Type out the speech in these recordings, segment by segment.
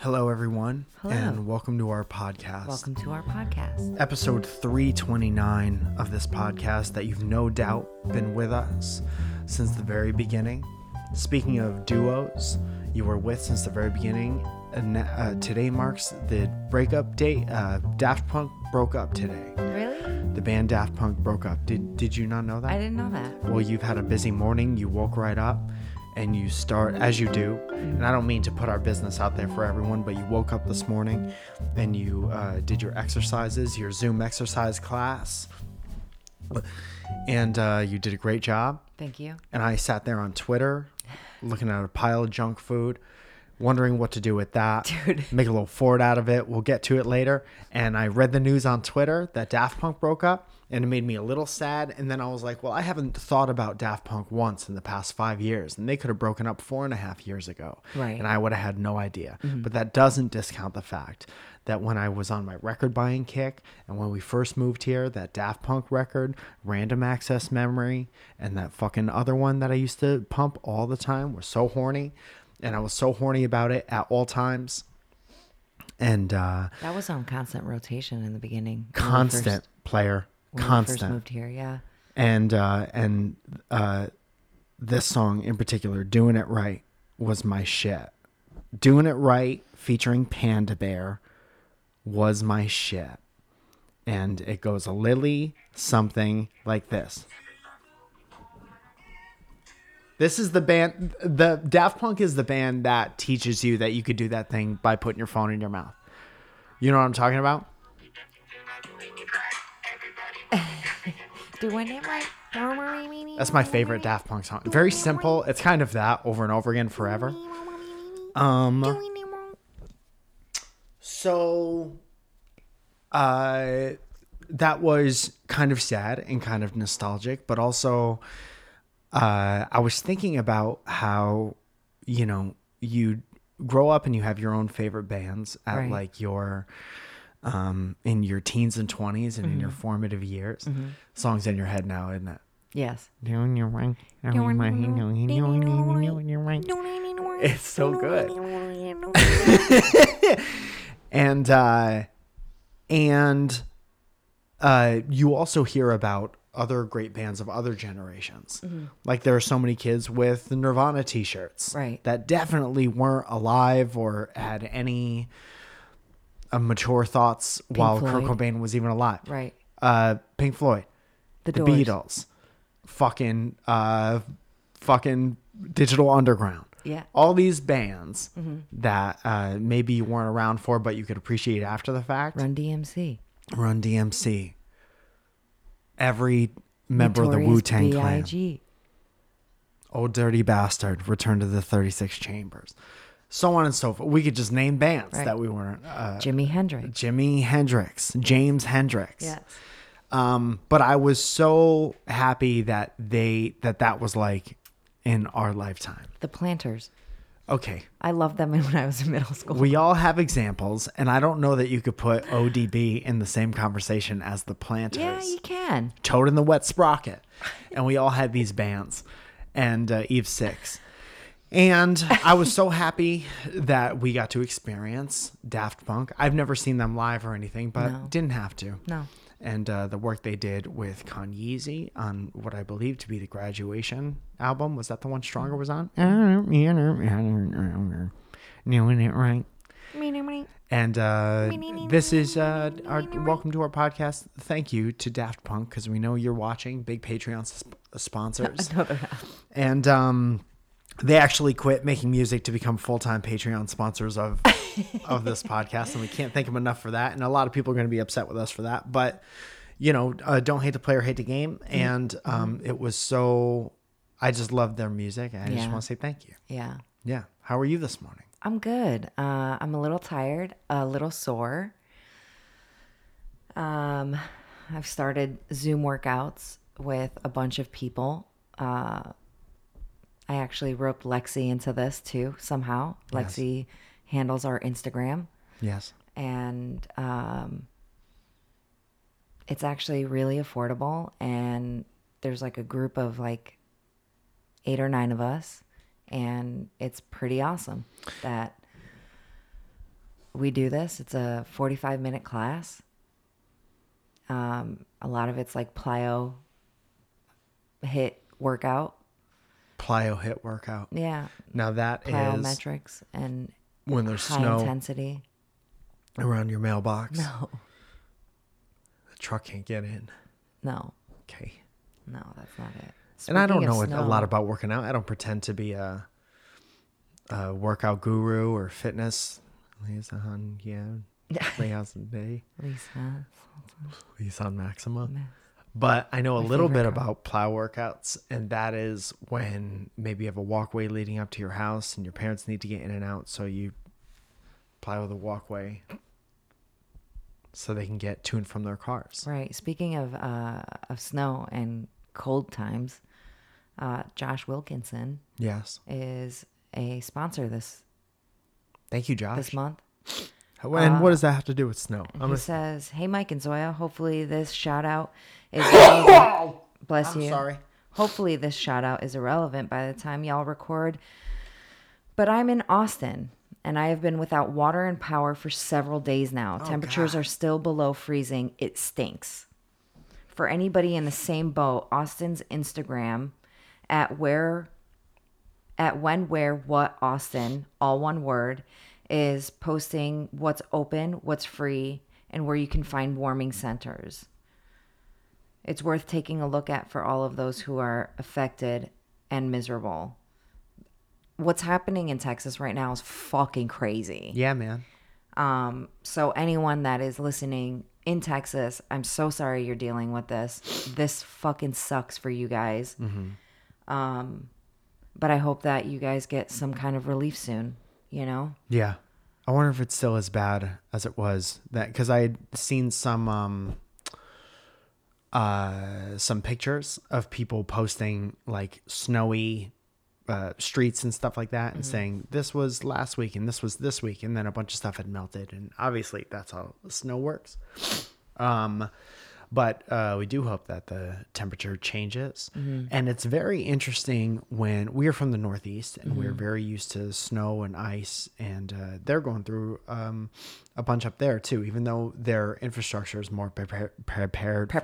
Hello, everyone, Hello. and welcome to our podcast. Welcome to our podcast. Episode 329 of this podcast that you've no doubt been with us since the very beginning. Speaking of duos you were with since the very beginning, and uh, today marks the breakup date. Uh, Daft Punk broke up today. Really? The band Daft Punk broke up. Did, did you not know that? I didn't know that. well, you've had a busy morning. You woke right up and you start, as you do, and I don't mean to put our business out there for everyone, but you woke up this morning and you uh, did your exercises, your Zoom exercise class, and uh, you did a great job. Thank you. And I sat there on Twitter looking at a pile of junk food. Wondering what to do with that. Dude. Make a little Ford out of it. We'll get to it later. And I read the news on Twitter that Daft Punk broke up and it made me a little sad. And then I was like, well, I haven't thought about Daft Punk once in the past five years. And they could have broken up four and a half years ago. Right. And I would have had no idea. But that doesn't discount the fact that when I was on my record buying kick and when we first moved here, that Daft Punk record, Random Access Memory, and that fucking other one that I used to pump all the time were so horny. And I was so horny about it at all times. And uh, That was on constant rotation in the beginning. constant first- player, when we constant. first moved here, yeah. and uh, and uh, this song in particular, "Doing It Right," was my shit. "Doing It Right" featuring Panda Bear was my shit, and it goes a lily something like this. This is the band. The Daft Punk is the band that teaches you that you could do that thing by putting your phone in your mouth. You know what I'm talking about? Doing it right. That's my favorite Daft Punk song. Very simple. It's kind of that over and over again forever. Um so uh that was kind of sad and kind of nostalgic, but also uh I was thinking about how you know you grow up and you have your own favorite bands at Right. like your um in your teens and 20s and in your formative years. Songs in your head now, isn't it? Yes. Doing your right. It's so good. And uh and uh you also hear about other great bands of other generations. Like there are so many kids with the Nirvana t-shirts Right. that definitely weren't alive or had any mature thoughts while Kurt Floyd. Cobain was even alive. Right. Uh Pink Floyd The, the Doors. Beatles, fucking uh, fucking Digital Underground. Yeah. All these bands Mm-hmm. that uh, maybe you weren't around for, but you could appreciate after the fact. Run DMC. Run DMC. Every member of the Wu Tang Clan. Old Dirty Bastard. Return to the 36 Chambers. So on and so forth. We could just name bands Right. that we weren't. Uh, Jimi Hendrix. Jimi Hendrix, James Hendrix. Yes. Um, but I was so happy that they that that was like in our lifetime. The Planters. Okay, I loved them when I was in middle school. we all have examples, and I don't know that you could put ODB in the same conversation as the Planters. yeah, you can. Toad in the Wet Sprocket, and we all had these bands, and uh, Eve Six, and I was so happy that we got to experience Daft Punk. I've never seen them live or anything, but No. didn't have to. No. and uh, the work they did with Kanye on what I believe to be the graduation album. Was that the one Stronger was on? Doing it right. Me, me, me. And uh, this is uh, our welcome to our podcast. Thank you to Daft Punk because we know you're watching. Big Patreon sp- sponsors. And um, they actually quit making music to become full time Patreon sponsors of of this podcast, and we can't thank them enough for that. And a lot of people are going to be upset with us for that, but you know, uh, don't hate the player, hate the game. And um, it was so. I just loved their music, and I just want to say thank you. Yeah. Yeah, how are you this morning? I'm good. Uh, I'm a little tired, a little sore. Um, I've started Zoom workouts with a bunch of people. Uh, I actually roped Lexi into this too somehow. Yes. Lexi handles our Instagram, Yes. and um, it's actually really affordable. And there's like a group of like eight or nine of us, and it's pretty awesome that we do this. It's a 45 minute class. Um, a lot of it's like plyo HIIT workout. Plyo HIIT workout. Yeah. Now that is Plyometrics and when there's high snow intensity. around your mailbox. No. The truck can't get in. No. Okay. No, that's not it. and I don't know of a- lot about working out. I don't pretend to be a, a workout guru or fitness liaison. Yeah, liaison day. Lisa. Liaison maxima. But I know a My little bit about plow workouts, and that is when maybe you have a walkway leading up to your house, and your parents need to get in and out, so you plow the walkway so they can get to and from their cars. Right. Speaking of uh, of snow and cold times, uh, Josh Wilkinson Yes. is a sponsor this Thank you, Josh. this month. And what does uh, that have to do with snow? And I'm he gonna- says, "Hey, Mike and Zoya. Hopefully this shout out is relevant. bless I'm you. sorry. Hopefully this shout out is irrelevant by the time y'all record. But I'm in Austin." And I have been without water and power for several days now. Oh, Temperatures God. are still below freezing. It stinks. For anybody in the same boat, Austin's Instagram at where at when where what Austin, all one word, is posting what's open, what's free, and where you can find warming centers. It's worth taking a look at for all of those who are affected and miserable. What's happening in Texas right now is fucking crazy. Yeah, man. Um, so anyone that is listening in Texas, I'm so sorry you're dealing with this. This fucking sucks for you guys. Um, but I hope that you guys get some kind of relief soon. You know, Yeah. I wonder if it's still as bad as it was that because I had seen some um uh some pictures of people posting like snowy uh, streets and stuff like that and saying this was last week and this was this week and then a bunch of stuff had melted and obviously that's how snow works. Um but uh, we do hope that the temperature changes and it's very interesting when we're from the northeast and we're very used to snow and ice and uh, they're going through um, a bunch up there too even though their infrastructure is more prepared prepared for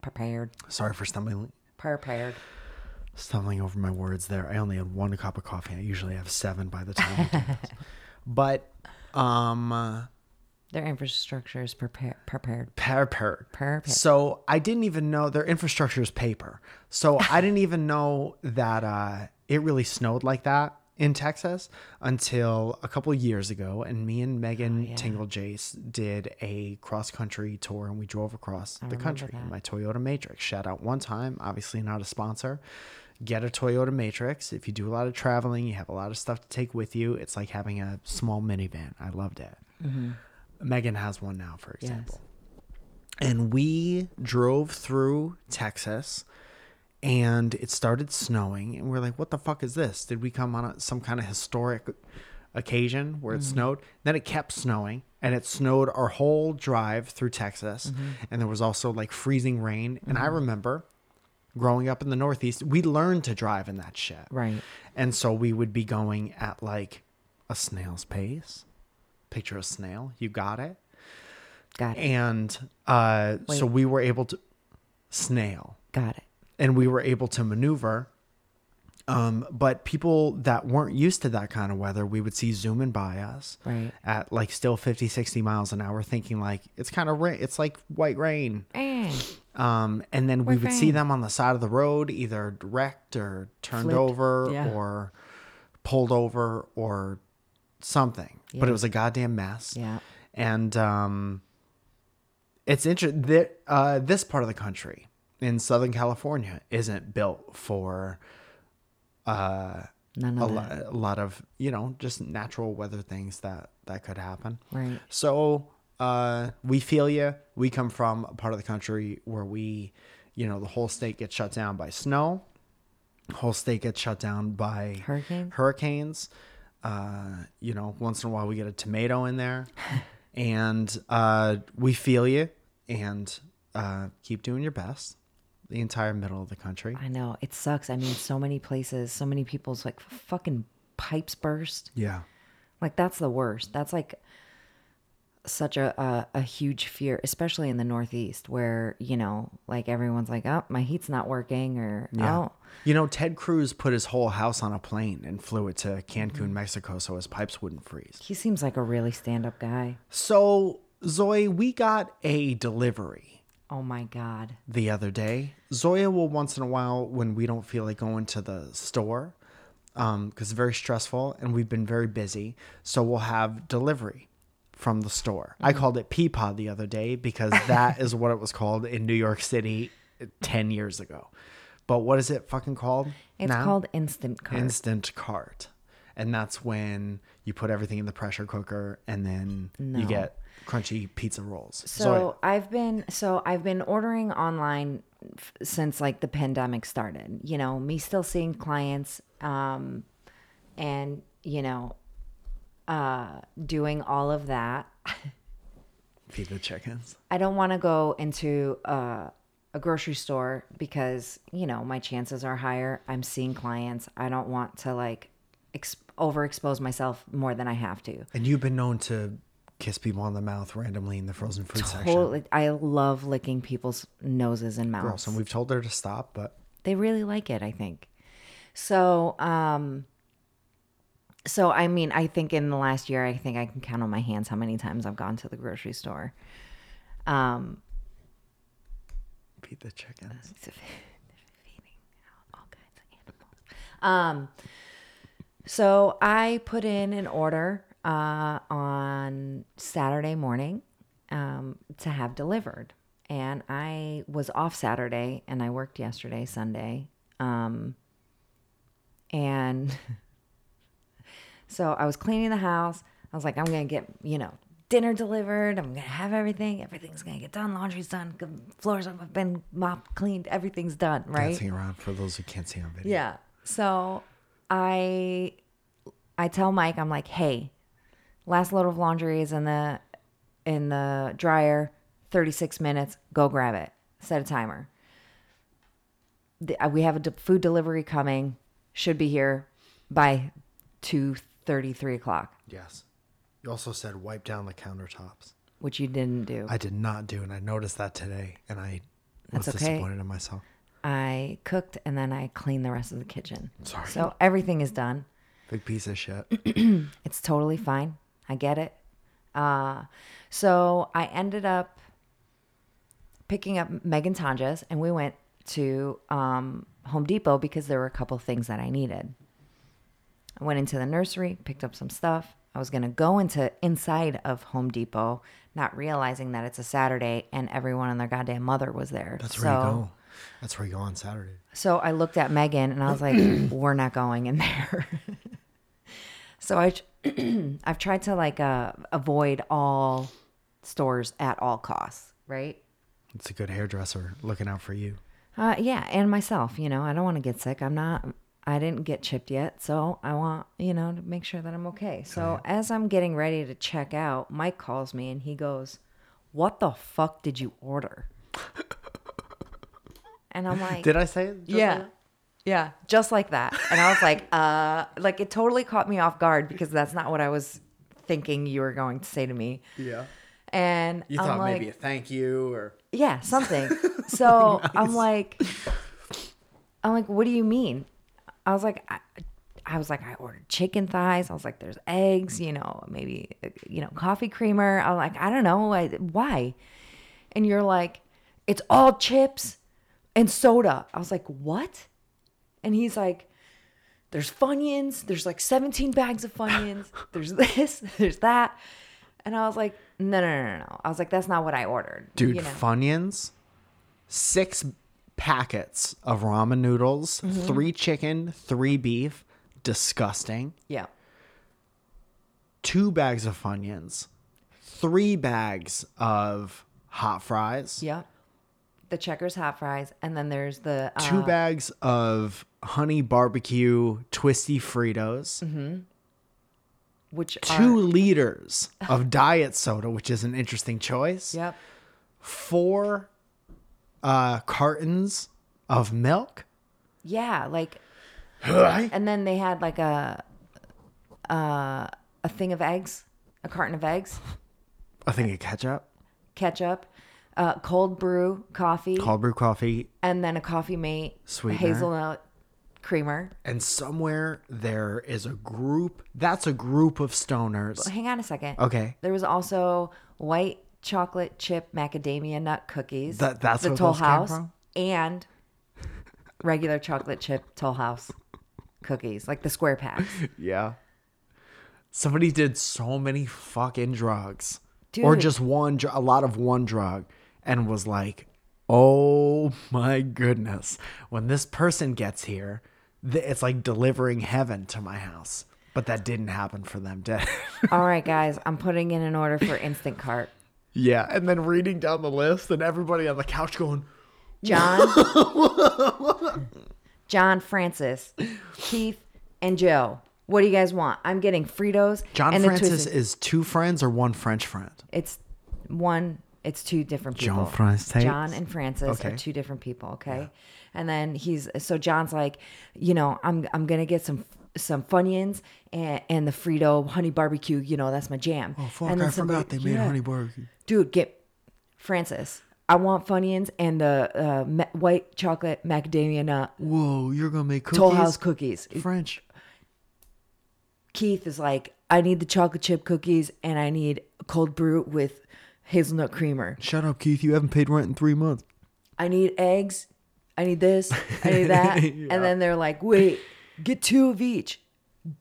prepared, sorry for stumbling prepared. stumbling over my words there. I only had one cup of coffee. I usually have seven by the time. we do this. But um, Their infrastructure is prepared. Prepared. prepared. Prepared. So I didn't even know their infrastructure is paper. So I didn't even know that uh, it really snowed like that in Texas until a couple of years ago. And me and Megan Tingle Jace did a cross country tour and we drove across the country in my Toyota Matrix. Shout out one time, obviously not a sponsor. Get a Toyota Matrix. If you do a lot of traveling, you have a lot of stuff to take with you. It's like having a small minivan. I loved it. Megan has one now, for example. Yes. and we drove through Texas and it started snowing and we're like what the fuck is this? Did we come on a, some kind of historic occasion where it mm-hmm. snowed? Then it kept snowing and it snowed our whole drive through Texas mm-hmm. and there was also like freezing rain. And I mm-hmm. remember growing up in the northeast we learned to drive in that shit. Right. and so we would be going at like a snail's pace picture a snail you got it Got it. and uh, so we were able to snail Got it. and we were able to maneuver um, but people that weren't used to that kind of weather we would see zooming by us Right. at like still 50 60 miles an hour thinking like it's kind of rain it's like white rain Eh. um, and then we White would see them on the side of the road either wrecked or turned Flipped. over Yeah. or pulled over or something but it was a goddamn mess Yeah. and um, it's interesting that uh, this part of the country in Southern California isn't built for uh, None a, of lo- a lot of you know just natural weather things that that could happen. Right. So uh, we feel you. We come from a part of the country where we, you know, the whole state gets shut down by snow. Whole state gets shut down by Hurricanes? Hurricanes. Uh, you know, once in a while we get a tomato in there, and uh, we feel you. And uh, keep doing your best. The entire middle of the country. I know it sucks. I mean, so many places, so many people's like fucking pipes burst. Yeah. Like that's the worst. That's like such a, a a huge fear, especially in the Northeast, where you know, like everyone's like, "Oh, my heat's not working," or "Oh, You know, Ted Cruz put his whole house on a plane and flew it to Cancun, mm-hmm. Mexico, so his pipes wouldn't freeze. he seems like a really stand-up guy." So, Zoe, we got a delivery Oh my god. the other day. Zoya will once in a while, when we don't feel like going to the store, um, because it's very stressful and we've been very busy, so we'll have delivery from the store. I Mm-hmm. called it Peapod the other day because that is what it was called in New York City 10 years ago. But what is it fucking called? It's now? called instant cart. instant cart and that's when you put everything in the pressure cooker and then No. you get crunchy pizza rolls So I've been so I've been ordering online f- since like the pandemic started. You know, me still seeing clients um and you know uh doing all of that. feed the chickens I don't want to go into uh, a grocery store because you know my chances are higher. I'm seeing clients. I don't want to like ex- overexpose myself more than I have to. and you've been known to kiss people on the mouth randomly in the frozen food section Totally, I love licking people's noses and mouths. gross and we've told her to stop but they really like it i think so um so i mean i think in the last year i think i can count on my hands how many times i've gone to the grocery store. Um feed the chickens. feeding all kinds of animals. Um so i put in an order uh on saturday morning um to have delivered. And i was off saturday and i worked yesterday sunday. Um and so I was cleaning the house. I was like, I'm gonna get you know dinner delivered. I'm gonna have everything. Everything's gonna get done. Laundry's done. the Floors have been mopped, cleaned. Everything's done. Right? dancing around for those who can't see on video Yeah. So I I tell Mike, I'm like, hey, last load of laundry is in the in the dryer. 36 minutes. Go grab it. Set a timer. The, uh, we have a de- food delivery coming. Should be here by two thirty, three o'clock, yes you also said wipe down the countertops which you didn't do. i did not do and i noticed that today and i was That's okay. disappointed in myself I cooked and then I cleaned the rest of the kitchen. Sorry. So everything is done. big piece of shit It's totally fine. I get it. Uh, so I ended up picking up Megan Tanjas and we went to um, Home Depot because there were a couple things that I needed. I went into the nursery, picked up some stuff. I was going to go into inside of Home Depot, not realizing that it's a Saturday and everyone and their goddamn mother was there. that's so, where you go that's where you go on saturday so I looked at Megan and I was like, we're not going in there. so I, I've tried to like uh, avoid all stores at all costs, right? it's a good hairdresser looking out for you Uh, yeah, and myself, you know, I don't want to get sick. I'm not, I didn't get chipped yet. So I want, you know, to make sure that I'm okay. So as I'm getting ready to check out, Mike calls me and he goes, What the fuck did you order? and I'm like, did i say it just yeah. like that? Yeah, just like that. And I was like, uh, like it totally caught me off guard because that's not what I was thinking you were going to say to me. yeah And You I'm thought like, maybe a thank you or yeah, something. So I'm like, I'm like, what do you mean? I was like, I, I was like, I ordered chicken thighs. I was like, there's eggs, you know, maybe, you know, coffee creamer. I'm like, I don't know. I, why? And you're like, it's all chips and soda. I was like, what? And he's like, there's Funyuns. There's like 17 bags of Funyuns. There's this, there's that. And I was like, no, no, no, no, no. I was like, that's not what I ordered. dude you know? funyuns six packets of ramen noodles Mm-hmm. three chicken three beef disgusting Yeah. two bags of funyuns three bags of hot fries Yeah. The Chester's hot fries. And then there's the uh, two bags of honey barbecue twisty fritos which two are, liters of diet soda which is an interesting choice Yep. four uh cartons of milk Yeah, like and then they had like a uh a thing of eggs, a carton of eggs. I think of ketchup, ketchup, uh, cold brew coffee, cold brew coffee, and then a coffee mate Sweetener. hazelnut creamer. and somewhere there is a group. That's a group of stoners. Hang on a second. Okay. There was also white chocolate chip macadamia nut cookies. That- that's the Toll House and regular chocolate chip Toll House cookies, like the square packs. Yeah. Somebody did so many fucking drugs. Or just one, a lot of one drug, and was like, oh my goodness. When this person gets here, it's like delivering heaven to my house. But that didn't happen for them, did? All right, guys, I'm putting in an order for Instant Cart. Yeah. And then reading down the list, and everybody on the couch going, John, John Francis, Keith, and Joe. What do you guys want? I'm getting Fritos. John and the Francis Twisted- is two friends or one French friend? It's one. It's two different people. John Francis? John and Francis Okay. are two different people. Okay, and then he's so John's like, you know, I'm I'm gonna get some some Funyuns and and the Frito honey barbecue. You know, that's my jam. Oh, fuck, and then I forgot they made yeah. honey barbecue. Dude, get Francis. I want Funyuns and the uh, ma- white chocolate macadamia nut Whoa, you're going to make cookies? Toll House cookies. French. Keith is like, I need the chocolate chip cookies and I need cold brew with hazelnut creamer. Shut up, Keith. You haven't paid rent in three months. I need eggs. I need this. I need that. Yeah. And then they're like, wait, get two of each.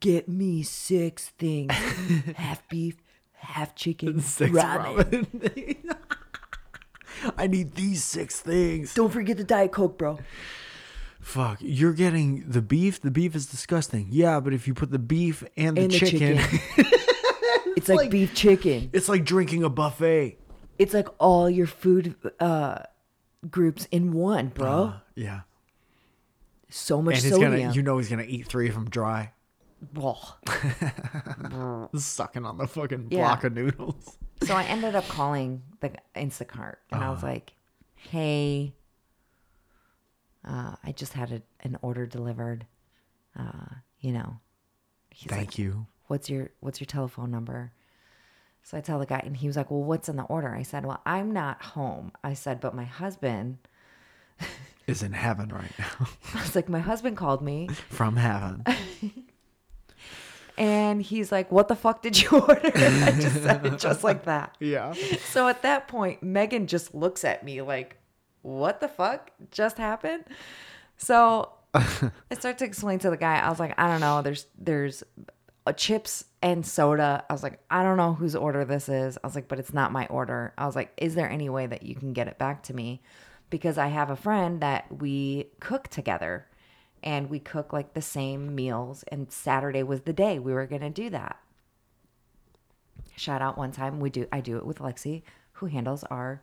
Get me six things half beef, half chicken, Six ramen. ramen. I need these six things. Don't forget the Diet Coke, bro. Fuck, you're getting the beef. The beef is disgusting. Yeah, but if you put the beef and the, And the chicken, chicken. It's like, like- beef chicken. it's like drinking a buffet. It's like all your food uh, groups in one, bro. Uh, yeah, so much and sodium. gonna, you know, he's gonna eat three of them dry. sucking on the fucking Yeah. block of noodles. So I ended up calling the Instacart and I was Uh-huh. like, "Hey, uh, I just had a, an order delivered. Uh, you know, he's Thank like, you. what's your what's your telephone number?" So I tell the guy, and he was like, "Well, what's in the order?" I said, "Well, I'm not home." I said, "But my husband." Is in heaven right now, I was like, "My husband called me, from heaven. and he's like, "What the fuck did you order?" I just said it just like that. yeah. So at that point, Megan just looks at me like, what the fuck just happened? So I start to explain to the guy, I was like, I don't know, there's there's chips and soda. I was like, I don't know whose order this is. I was like, but it's not my order. I was like, is there any way that you can get it back to me? Because I have a friend that we cook together and we cook like the same meals and Saturday was the day we were going to do that shout out one time we do i do it with lexi who handles our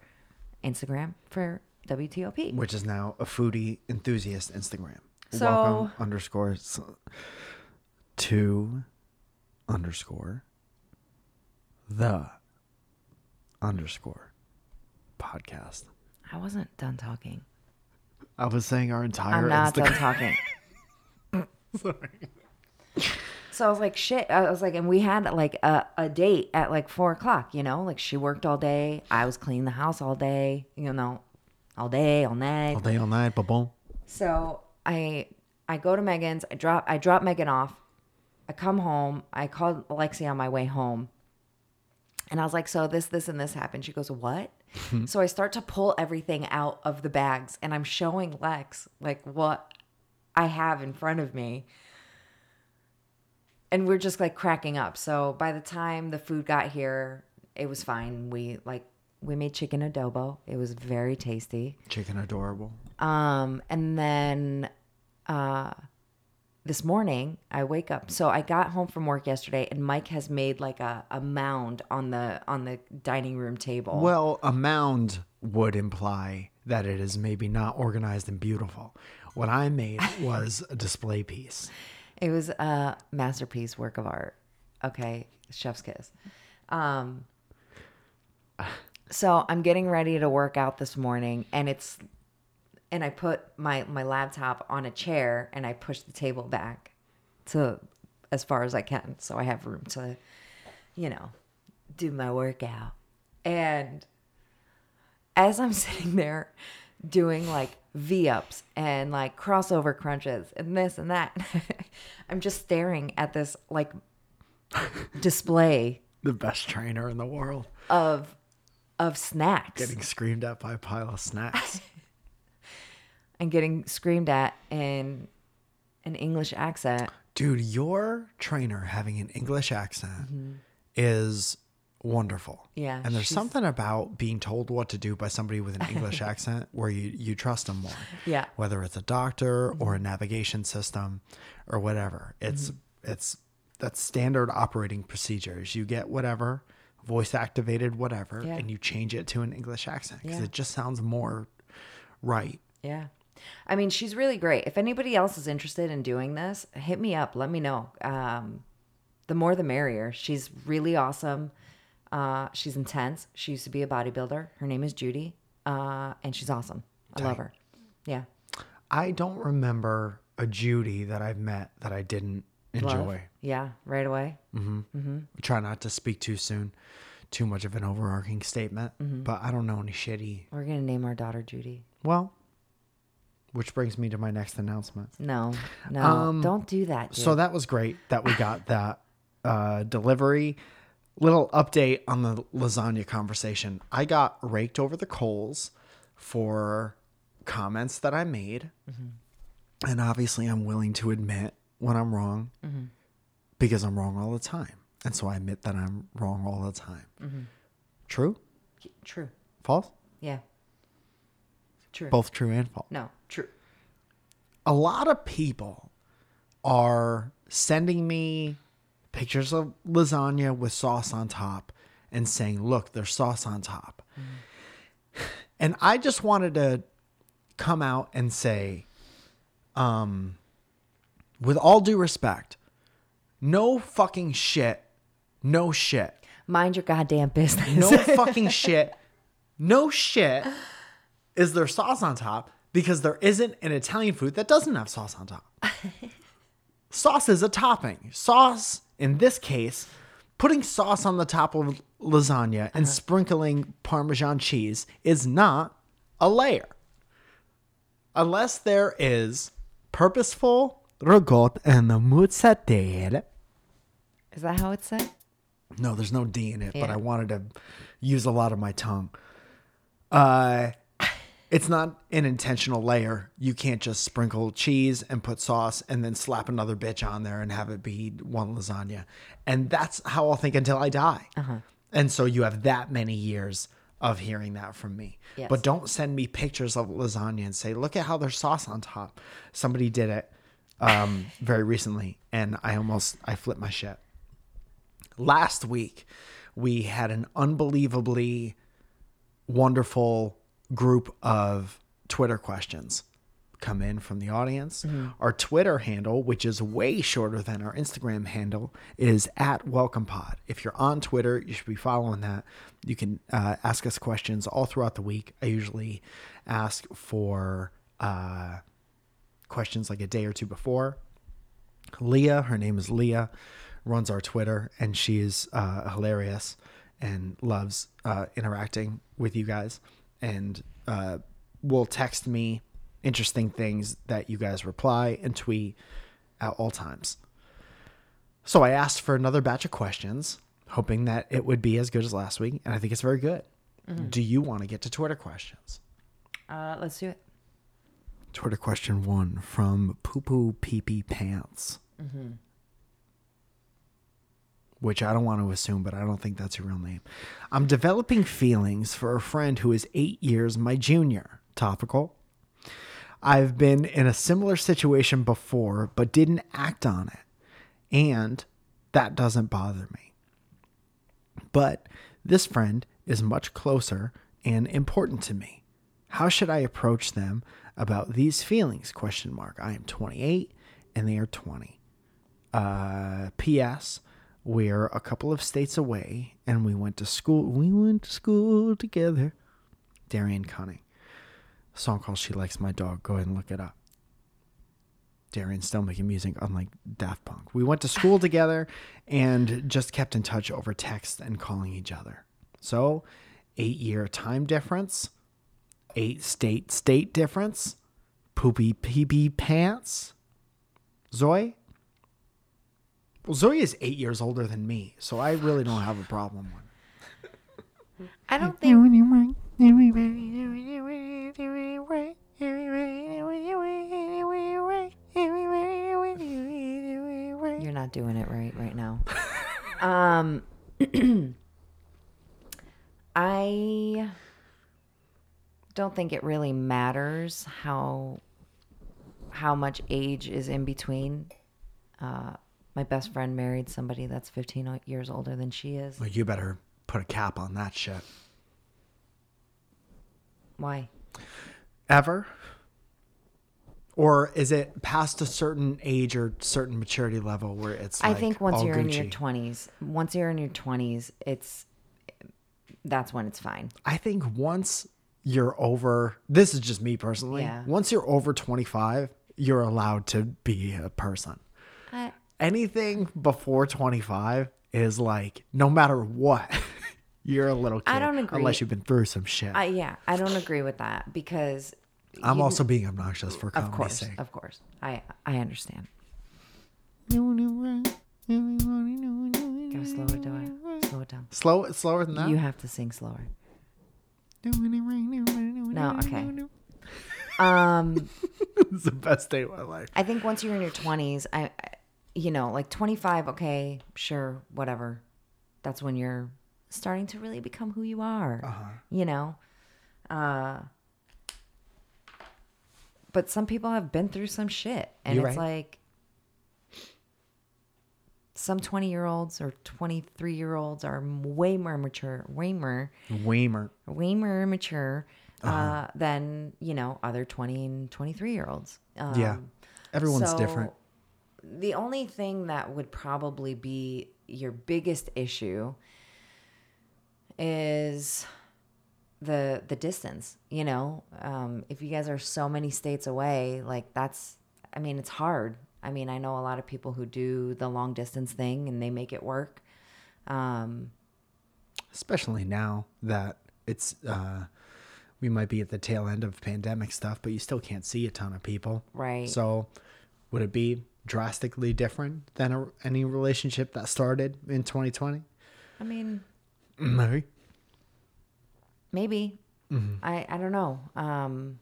instagram for wtop Which is now a foodie enthusiast Instagram. So- Welcome underscore to underscore the underscore podcast. i wasn't done talking I was saying our entire i'm not done talking Sorry. so i was like shit i was like and we had like a, a date at like four o'clock you know like she worked all day i was cleaning the house all day you know all day all night All day, all night, ba-boom. So I I go to Megan's. I drop I drop Megan off. I come home. I called Alexi on my way home. And I was like, so this, this, and this happened. She goes, what? so I start to pull everything out of the bags and I'm showing Lex like what I have in front of me. And we're just like cracking up. So by the time the food got here, it was fine. We like we made chicken adobo. It was very tasty. Chicken adorable. Um, and then uh, this morning I wake up. So I got home from work yesterday, and Mike has made like a, a mound on the on the dining room table. Well, a mound would imply that it is maybe not organized and beautiful. What I made was a display piece. It was a masterpiece work of art. Okay, chef's kiss. Um, so I'm getting ready to work out this morning, and it's and I put my my laptop on a chair and I push the table back to as far as I can, so I have room to, you know, do my workout. And as I'm sitting there doing like V ups and like crossover crunches and this and that, I'm just staring at this like display The best trainer in the world. of of snacks Getting screamed at by a pile of snacks. And getting screamed at in an English accent. Dude, your trainer having an English accent is wonderful. Mm-hmm. Yeah, And there's she's- something about being told what to do by somebody with an English accent where you, you trust them more. Yeah. Mm-hmm. Whether it's a doctor or a navigation system or whatever. It's Mm-hmm. it's that's standard operating procedures. You get whatever, voice activated whatever, Yeah. and you change it to an English accent because Yeah. it just sounds more right. Yeah. I mean, she's really great. If anybody else is interested in doing this, hit me up. Let me know. Um, the more the merrier. She's really awesome. Uh, she's intense. She used to be a bodybuilder. Her name is Judy. Uh, and she's awesome. I love her. Yeah. I don't remember a Judy that I've met that I didn't Love. enjoy. Yeah. Right away. Mm-hmm. Mm-hmm. Try not to speak too soon, too much of an overarching statement, Mm-hmm. but I don't know any shitty. We're going to name our daughter Judy. Well, which brings me to my next announcement. No, no. Um, don't do that. Dude. So that was great that we got that uh, delivery. Little update on the lasagna conversation. I got raked over the coals for comments that I made. And obviously, I'm willing to admit when I'm wrong because I'm wrong all the time. And so I admit that I'm wrong all the time. True? True. False? Yeah. True. Both true and false. No. A lot of people are sending me pictures of lasagna with sauce on top and saying, look, there's sauce on top. And I just wanted to come out and say, um, with all due respect, no fucking shit, no shit, Mind your goddamn business. no fucking shit, no shit is there sauce on top because there isn't an Italian food that doesn't have sauce on top. sauce is a topping. Sauce, in this case, putting sauce on the top of lasagna and sprinkling Parmesan cheese is not a layer. Unless there is purposeful ricotta and the mozzarella. Is that how it's said? No, there's no D in it, but I wanted to use a lot of my tongue. Uh, it's not an intentional layer. You can't just sprinkle cheese and put sauce and then slap another bitch on there and have it be one lasagna. And that's how I'll think until I die. Uh-huh. And so you have that many years of hearing that from me. Yes. But don't send me pictures of lasagna and say, look at how there's sauce on top. Somebody did it um, very recently, and I almost I flipped my shit last week we had an unbelievably wonderful group of Twitter questions come in from the audience. Our Twitter handle, which is way shorter than our Instagram handle, is at WelcomePod. If you're on Twitter, you should be following that. You can uh, ask us questions all throughout the week. I usually ask for uh, questions like a day or two before. Leah, her name is Leah, runs our Twitter, and she's uh, hilarious and loves uh, interacting with you guys. And uh, will text me interesting things that you guys reply and tweet at all times. So I asked for another batch of questions, hoping that it would be as good as last week, and I think it's very good. Do you want to get to Twitter questions? Uh, let's do it. Twitter question one from Poo Poo Pee Pee Pants. Which I don't want to assume, but I don't think that's her real name. I'm developing feelings for a friend who is eight years my junior. Topical. I've been in a similar situation before, but didn't act on it. And that doesn't bother me. But this friend is much closer and important to me. How should I approach them about these feelings? Question mark. I am 28 and they are 20. Uh, P.S. We're a couple of states away and we went to school. We went to school together. Darian Cunning. song called She Likes My Dog. Go ahead and look it up. Darian's still making music, unlike Daft Punk. We went to school together and just kept in touch over text and calling each other. So eight year time difference, eight state state difference, poopy pee pee pants. Zoe? Well, Zoe is eight years older than me, so I really don't have a problem with I don't think you're not doing it right right now. um, I don't think it really matters how how much age is in between. Uh, my best friend married somebody that's 15 years older than she is. Well, you better put a cap on that shit. Why? Ever? Or is it past a certain age or certain maturity level where it's I think once you're in your 20s, once you're in your 20s, it's that's when it's fine. I think once you're over, this is just me personally. Yeah. Once you're over 25, you're allowed to be a person. Anything before 25 is like, no matter what, you're a little kid. I don't agree. Unless you've been through some shit. I yeah, I don't agree with that because I'm you- also being obnoxious for of comedy's course, sake. of course. I I understand. Gotta slow it down. Slow it down. Slow, slower than that. You have to sing slower. No, okay. Um, it's the best day of my life. I think once you're in your 20s, I, I you know, like 25, okay, sure, whatever. That's when you're starting to really become who you are. Uh-huh. You know. Uh but some people have been through some shit and You're it's right. like some 20 year olds or 23 year olds are way more mature, way more Weimer. way more mature uh, Uh-huh. than you know other 20 and 23 year olds um, Yeah. Everyone's so different. The only thing that would probably be your biggest issue is the the distance you know? Um, if you guys are so many states away like that's i mean it's hard. I mean i know a lot of people who do the long distance thing and they make it work. Um, especially now that it's uh we might be at the tail end of pandemic stuff but you still can't see a ton of people. Right. so would it be drastically different than a, any relationship that started in 2020 i mean maybe maybe I, I don't know um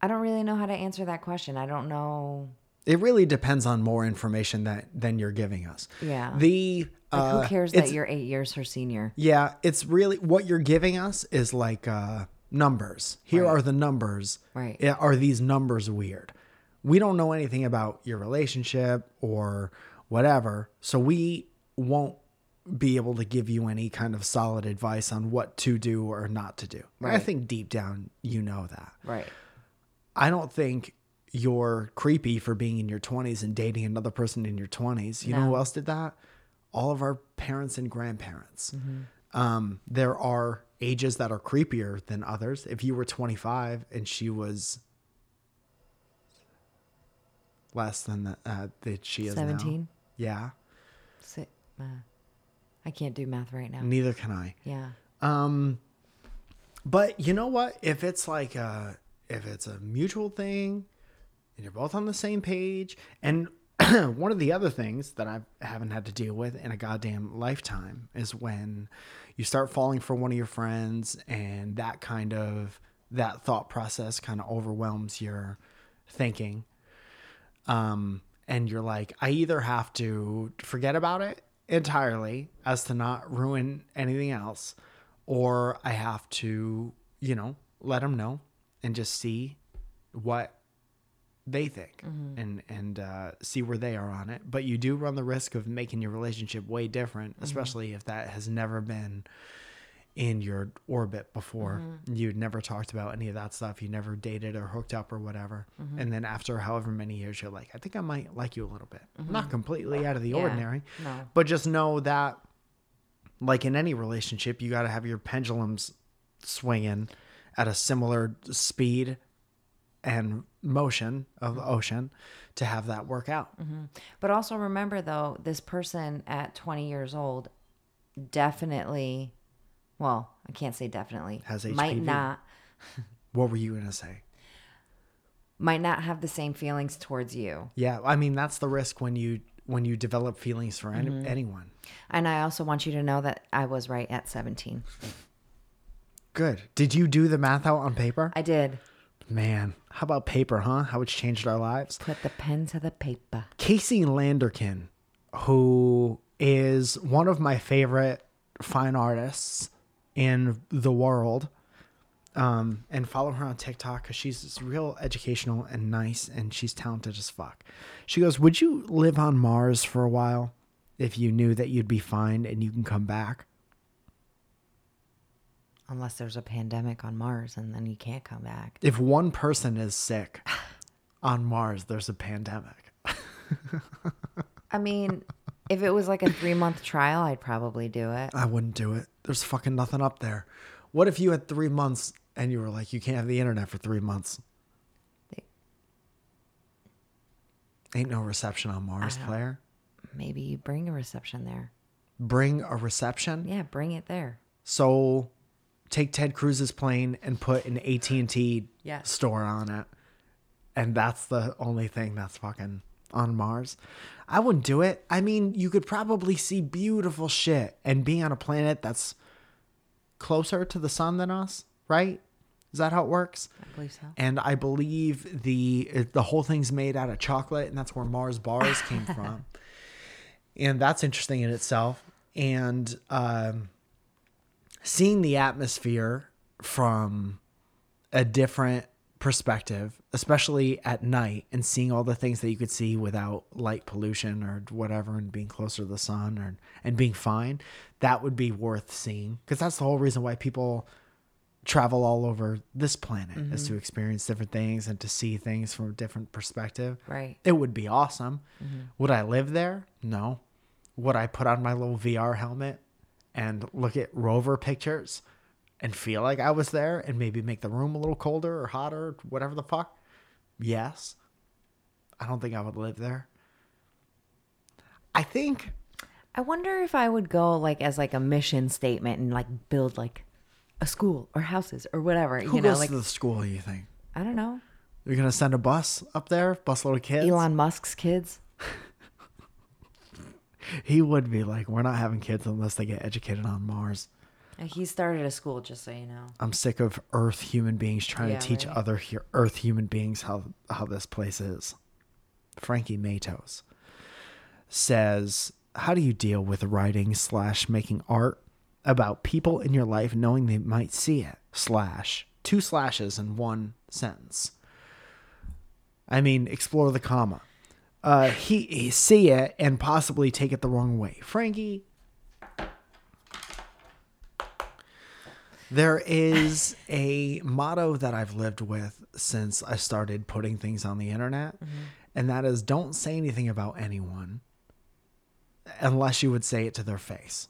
i don't really know how to answer that question i don't know it really depends on more information that than you're giving us Yeah. the like uh, who cares it's- that you're eight years her senior Yeah, it's really what you're giving us is like uh, numbers. Here Right. are the numbers. Right. Yeah, Are these numbers weird? We don't know anything about your relationship or whatever, so we won't be able to give you any kind of solid advice on what to do or not to do. I think deep down you know that. right I don't think you're creepy for being in your 20s and dating another person in your 20s. You know who else did that? All of our parents and grandparents. Mm-hmm. Um, there are ages that are creepier than others. If you were 25 and she was less than the, uh, that she is now. 17 Yeah, uh, i can't do math right now neither can I. yeah Um, but you know what? If it's like a, if it's a mutual thing, and you're both on the same page, and one of the other things that I haven't had to deal with in a goddamn lifetime is when you start falling for one of your friends, and that kind of that thought process kind of overwhelms your thinking. Um, and you're like, I either have to forget about it entirely as to not ruin anything else, or I have to, you know, let them know and just see what they think and and uh, see where they are on it. But you do run the risk of making your relationship way different, especially if that has never been in your orbit before. Mm-hmm. You'd never talked about any of that stuff. You never dated or hooked up or whatever. Mm-hmm. And then after however many years, you're like, I think I might like you a little bit. Mm-hmm. Not completely out of the Yeah. ordinary, No. but just know that, like in any relationship, you got to have your pendulums swinging at a similar speed and motion of the ocean to have that work out. But also remember though, this person at 20 years old definitely Well, I can't say definitely. Has might not What were you gonna say? might not have the same feelings towards you. Yeah, I mean that's the risk when you when you develop feelings for any, Mm-hmm. anyone. And I also want you to know that I was right at 17. Good. Did you do the math out on paper? I did Man, how about paper, huh? How it's changed our lives. put the pen to the paper. Casey Landerkin, who is one of my favorite fine artists in the world, um, and follow her on TikTok because she's real educational and nice, and she's talented as fuck. She goes, "Would you live on Mars for a while if you knew that you'd be fine and you can come back?" Unless there's a pandemic on Mars and then you can't come back. If one person is sick on Mars, there's a pandemic. I mean, if it was like a three month trial, I'd probably do it. I wouldn't do it. There's fucking nothing up there. What if you had three months and you were like, you can't have the internet for three months? Ain't no reception on Mars, player. Maybe you bring a reception there. Bring a reception. Yeah, bring it there. So take Ted Cruz's plane and put an AT and T Yes. store on it, and that's the only thing that's fucking on Mars. I wouldn't do it. I mean, you could probably see beautiful shit and be on a planet that's closer to the sun than us, right? Is that how it works? I believe so. And I believe the the whole thing's made out of chocolate, and that's where Mars bars came from. And that's interesting in itself. And um, seeing the atmosphere from a different perspective, especially at night, and seeing all the things that you could see without light pollution or whatever, and being closer to the sun or and being fine, that would be worth seeing. Because that's the whole reason why people travel all over this planet is mm-hmm. to experience different things and to see things from a different perspective. Right. It would be awesome. Mm-hmm. Would I live there? No. Would I put on my little VR helmet and look at rover pictures and feel like I was there and maybe make the room a little colder or hotter, or whatever the fuck? Yes. I don't think I would live there. I think I wonder if I would go like as like a mission statement and like build like a school or houses or whatever. who you know, goes like to the school, you think? I don't know. You're gonna send a bus up there, busload of kids. Elon Musk's kids. He would be like, "We're not having kids unless they get educated on Mars." He started a school, just so you know. I'm sick of Earth human beings trying Yeah, to teach right. other hu- Earth human beings how how this place is. Frankie Matos says, "How do you deal with writing slash making art about people in your life, knowing they might see it?" Slash two slashes in one sentence. I mean, explore the comma. Uh, he, he see it and possibly take it the wrong way. Frankie, There is a motto that I've lived with since I started putting things on the internet, mm-hmm. and that is don't say anything about anyone unless you would say it to their face.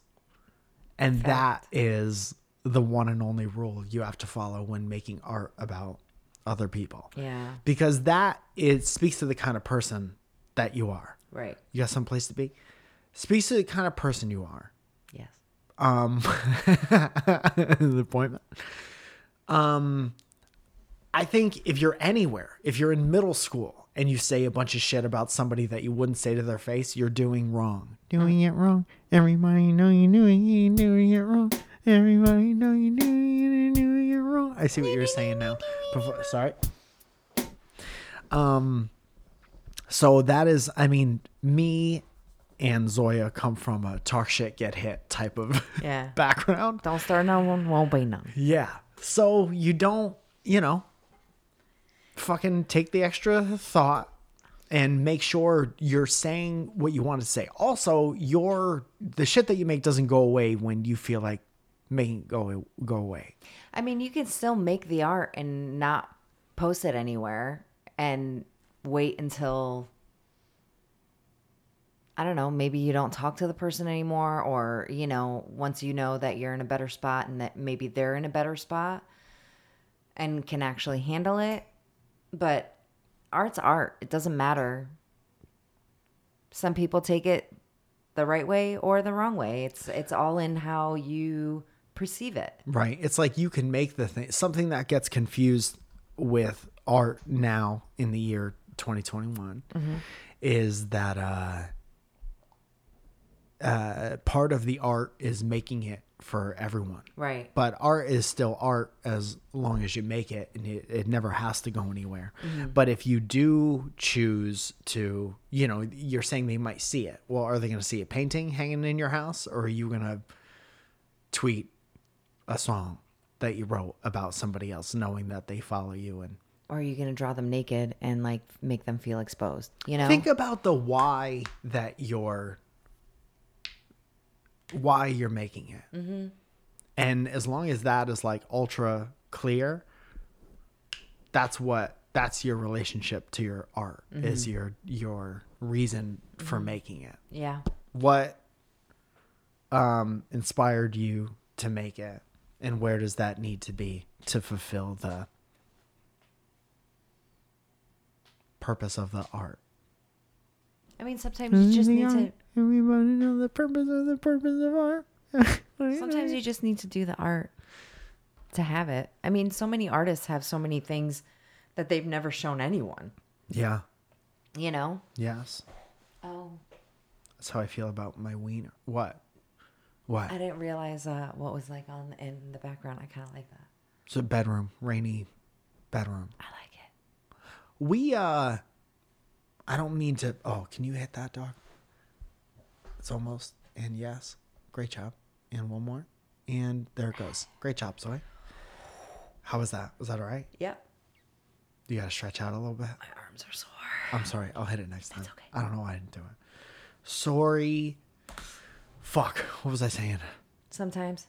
And that is the one and only rule you have to follow when making art about other people. Yeah. Because that it speaks to the kind of person that you are. Right. You got some place to be? Speaks to the kind of person you are. Um the appointment um i think if you're anywhere if you're in middle school and you say a bunch of shit about somebody that you wouldn't say to their face you're doing wrong. Doing it wrong. Everybody know you're doing it doing it wrong. Everybody know you're doing it doing it wrong. I see what you're saying now. Before, sorry. Um so that is i mean me and zoya come from a talk shit get hit type of Yeah. background Don't start no one, won't be none. yeah so you don't you know fucking take the extra thought and make sure you're saying what you want to say also your the shit that you make doesn't go away when you feel like making it go go away I mean, you can still make the art and not post it anywhere and wait until I don't know, maybe you don't talk to the person anymore or, you know, once you know that you're in a better spot and that maybe they're in a better spot and can actually handle it. But art's art. It doesn't matter. Some people take it the right way or the wrong way. It's it's all in how you perceive it. Right. It's like you can make the thing something that gets confused with art now in the year 2021 is that uh uh part of the art is making it for everyone. Right. But art is still art as long as you make it and it, it never has to go anywhere. But if you do choose to, you know, you're saying they might see it. Well, are they going to see a painting hanging in your house or are you going to tweet a song that you wrote about somebody else knowing that they follow you and Or are you going to draw them naked and like make them feel exposed? You know? think about the why that you're why you're making it mm-hmm. and as long as that is like ultra clear that's what that's your relationship to your art is your your reason for making it yeah. what um inspired you to make it and where does that need to be to fulfill the purpose of the art I mean, sometimes you just need to. Everybody know the purpose of the purpose of art Sometimes you just need to do the art to have it. I mean, so many artists have so many things that they've never shown anyone. yeah You know? yes Oh, that's how i feel about my wiener what what I didn't realize uh, what was like on in the background. I kind of like that. it's a bedroom rainy bedroom I like it. we uh i don't mean to oh can you hit that dog it's almost and yes great job and one more and there it goes great job zoe how was that was that all right Yep. you gotta stretch out a little bit My arms are sore. i'm sorry i'll hit it next time That's okay. i don't know why i didn't do it sorry fuck what was i saying Sometimes.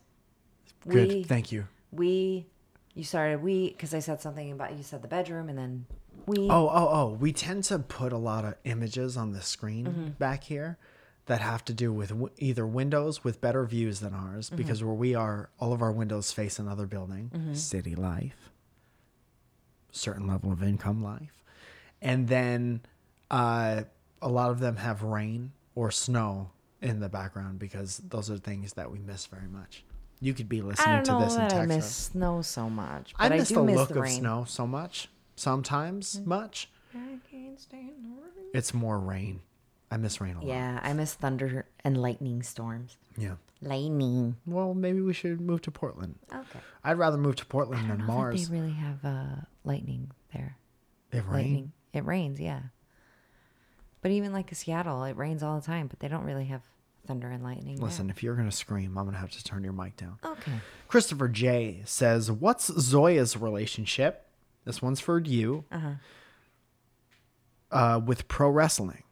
good We, thank you we, you started we because I said something about you said the bedroom and then we. Oh, oh, oh. We tend to put a lot of images on the screen Mm-hmm. back here that have to do with w- either windows with better views than ours, Mm-hmm. because where we are, all of our windows face another building, Mm-hmm. city life, certain level of income life. And then uh, a lot of them have rain or snow in the background because those are things that we miss very much. You could be listening to this in that I Texas. miss snow so much, I but I, miss do the miss look the of rain. Snow so much. Sometimes much. I can't stand the rain. It's more rain. I miss rain a lot. Yeah, I miss thunder and lightning storms. Yeah. Lightning. Well, maybe we should move to Portland. Okay. I'd rather move to Portland than Mars. They really have uh, lightning there. It rain. Lightning. It rains, yeah. But even like Seattle, it rains all the time, but they don't really have thunder and lightning. there. Listen, if you're gonna scream, I'm gonna have to turn your mic down. Okay. Christopher J says, "What's Zoya's relationship?" This one's for you. Uh-huh. Uh, with pro wrestling,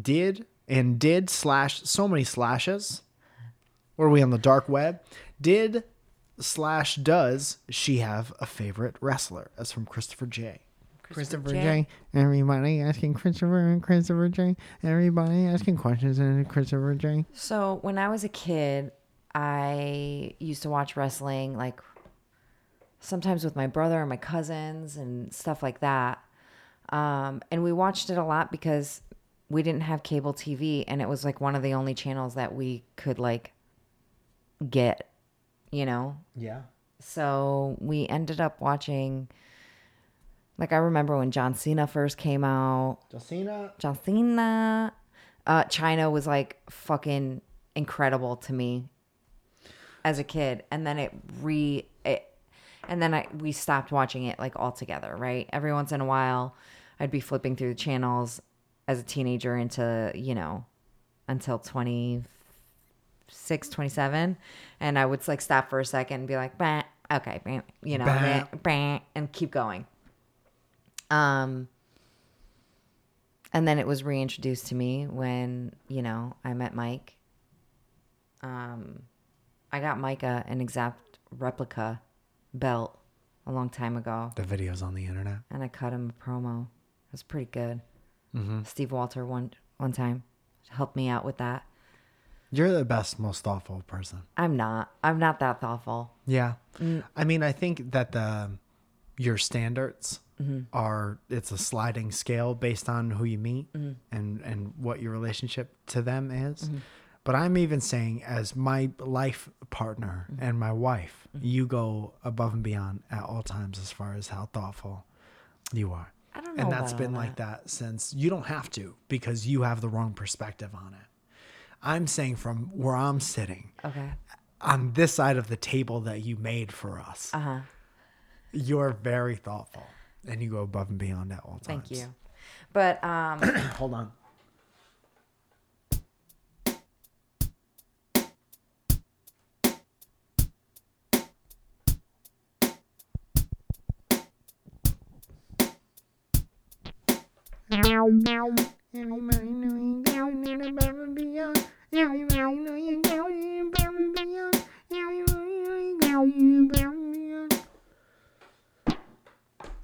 did and did slash so many slashes. What are we on the dark web? Did slash does she have a favorite wrestler? That's from Christopher J. Christopher J. J. Everybody asking Christopher and Christopher J. Everybody asking questions and Christopher J. So when I was a kid, I used to watch wrestling like sometimes with my brother and my cousins and stuff like that. Um, and we watched it a lot because we didn't have cable TV and it was like one of the only channels that we could like get, you know? Yeah. So we ended up watching like I remember when John Cena first came out. John Cena. John Cena. Uh, Chyna was like fucking incredible to me as a kid, and then it re it, and then I we stopped watching it like altogether. Right, every once in a while, I'd be flipping through the channels as a teenager into you know until 26 27 and i would like stop for a second and be like bah, okay bah, you know Bah. bah, and keep going. Um and then it was reintroduced to me when you know i met mike. Um i got micah an exact replica belt a long time ago. The videos on the internet. and i cut him a promo. It was pretty good Mm-hmm. steve walter one one time helped me out with that You're the best, most thoughtful person. i'm not i'm not that thoughtful Yeah. Mm. I mean, I think that the your standards mm-hmm. are it's a sliding scale based on who you meet mm-hmm. and and what your relationship to them is. But I'm even saying, as my life partner Mm-hmm. and my wife, you go above and beyond at all times as far as how thoughtful you are. I don't know And that's been like that since you don't have to because you have the wrong perspective on it. I'm saying from where I'm sitting Okay. on this side of the table that you made for us, Uh huh. you're very thoughtful and you go above and beyond at all times. Thank you. But um, Hold on.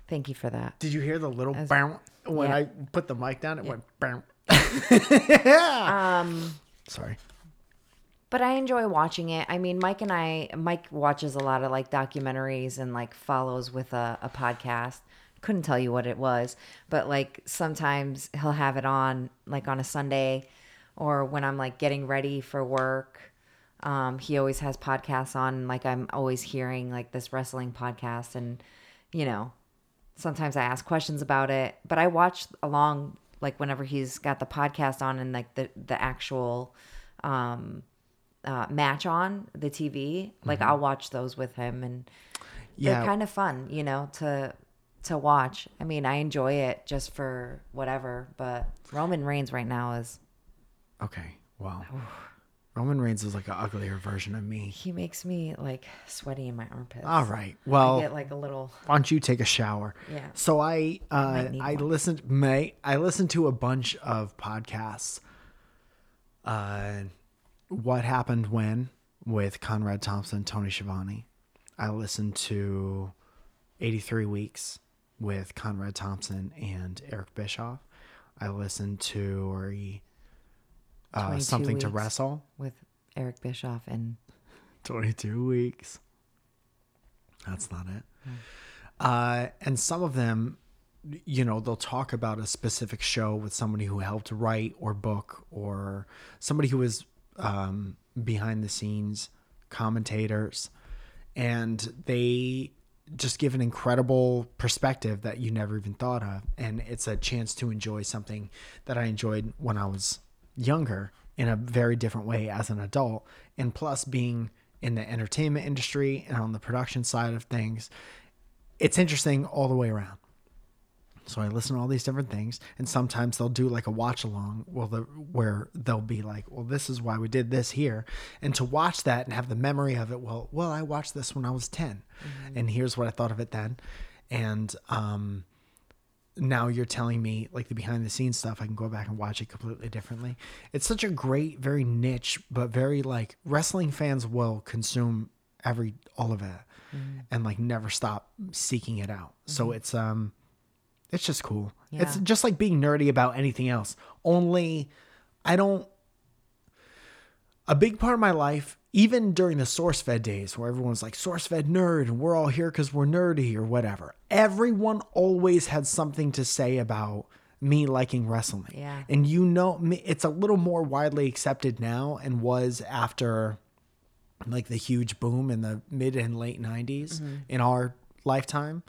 Thank you for that. Did you hear the little As- bounce when yeah. I put the mic down? It went bounce. Um, Sorry. but I enjoy watching it. I mean, Mike and I, Mike watches a lot of like documentaries and like follows with a, a podcast. Couldn't tell you what it was, but like sometimes he'll have it on like on a Sunday or when I'm like getting ready for work. Um, he always has podcasts on. Like I'm always hearing like this wrestling podcast, and you know, sometimes I ask questions about it. But I watch along like whenever he's got the podcast on and like the the actual um, uh, match on the TV. Like I'll watch those with him, and Yeah. they're kind of fun, you know, to to watch. I mean, I enjoy it just for whatever. But Roman Reigns right now is Okay. Wow. Roman Reigns is like an uglier version of me. he makes me like sweaty in my armpits. All right. Well, I get like a little why don't you take a shower? Yeah. So I uh, need I listened May I listened to a bunch of podcasts. Uh, what happened when with Conrad Thompson, Tony Schiavone. I listened to 83 weeks with Conrad Thompson and Eric Bischoff. I listened to or uh, something to wrestle. with Eric Bischoff and 22 weeks. That's not it. Uh, and some of them, you know, they'll talk about a specific show with somebody who helped write or book or somebody who was um, behind the scenes commentators. And they just give an incredible perspective that you never even thought of. And it's a chance to enjoy something that I enjoyed when I was younger in a very different way as an adult. And plus, being in the entertainment industry and on the production side of things, it's interesting all the way around. So I listen to all these different things, and sometimes they'll do like a watch along, well, the, where they'll be like, "Well, this is why we did this here," and to watch that and have the memory of it. Well, well, I watched this when I was 10 and here's what I thought of it then, and um, now you're telling me like the behind the scenes stuff. I can go back and watch it completely differently. It's such a great, very niche, but very like wrestling fans will consume every all of it, and like never stop seeking it out. So it's um it's just cool. It's just like being nerdy about anything else. Only I don't a big part of my life, even during the SourceFed days where everyone's like SourceFed nerd and we're all here because we're nerdy or whatever, everyone always had something to say about me liking wrestling. Yeah. And you know, it's a little more widely accepted now and was after like the huge boom in the mid and late 90s mm-hmm. in our lifetime.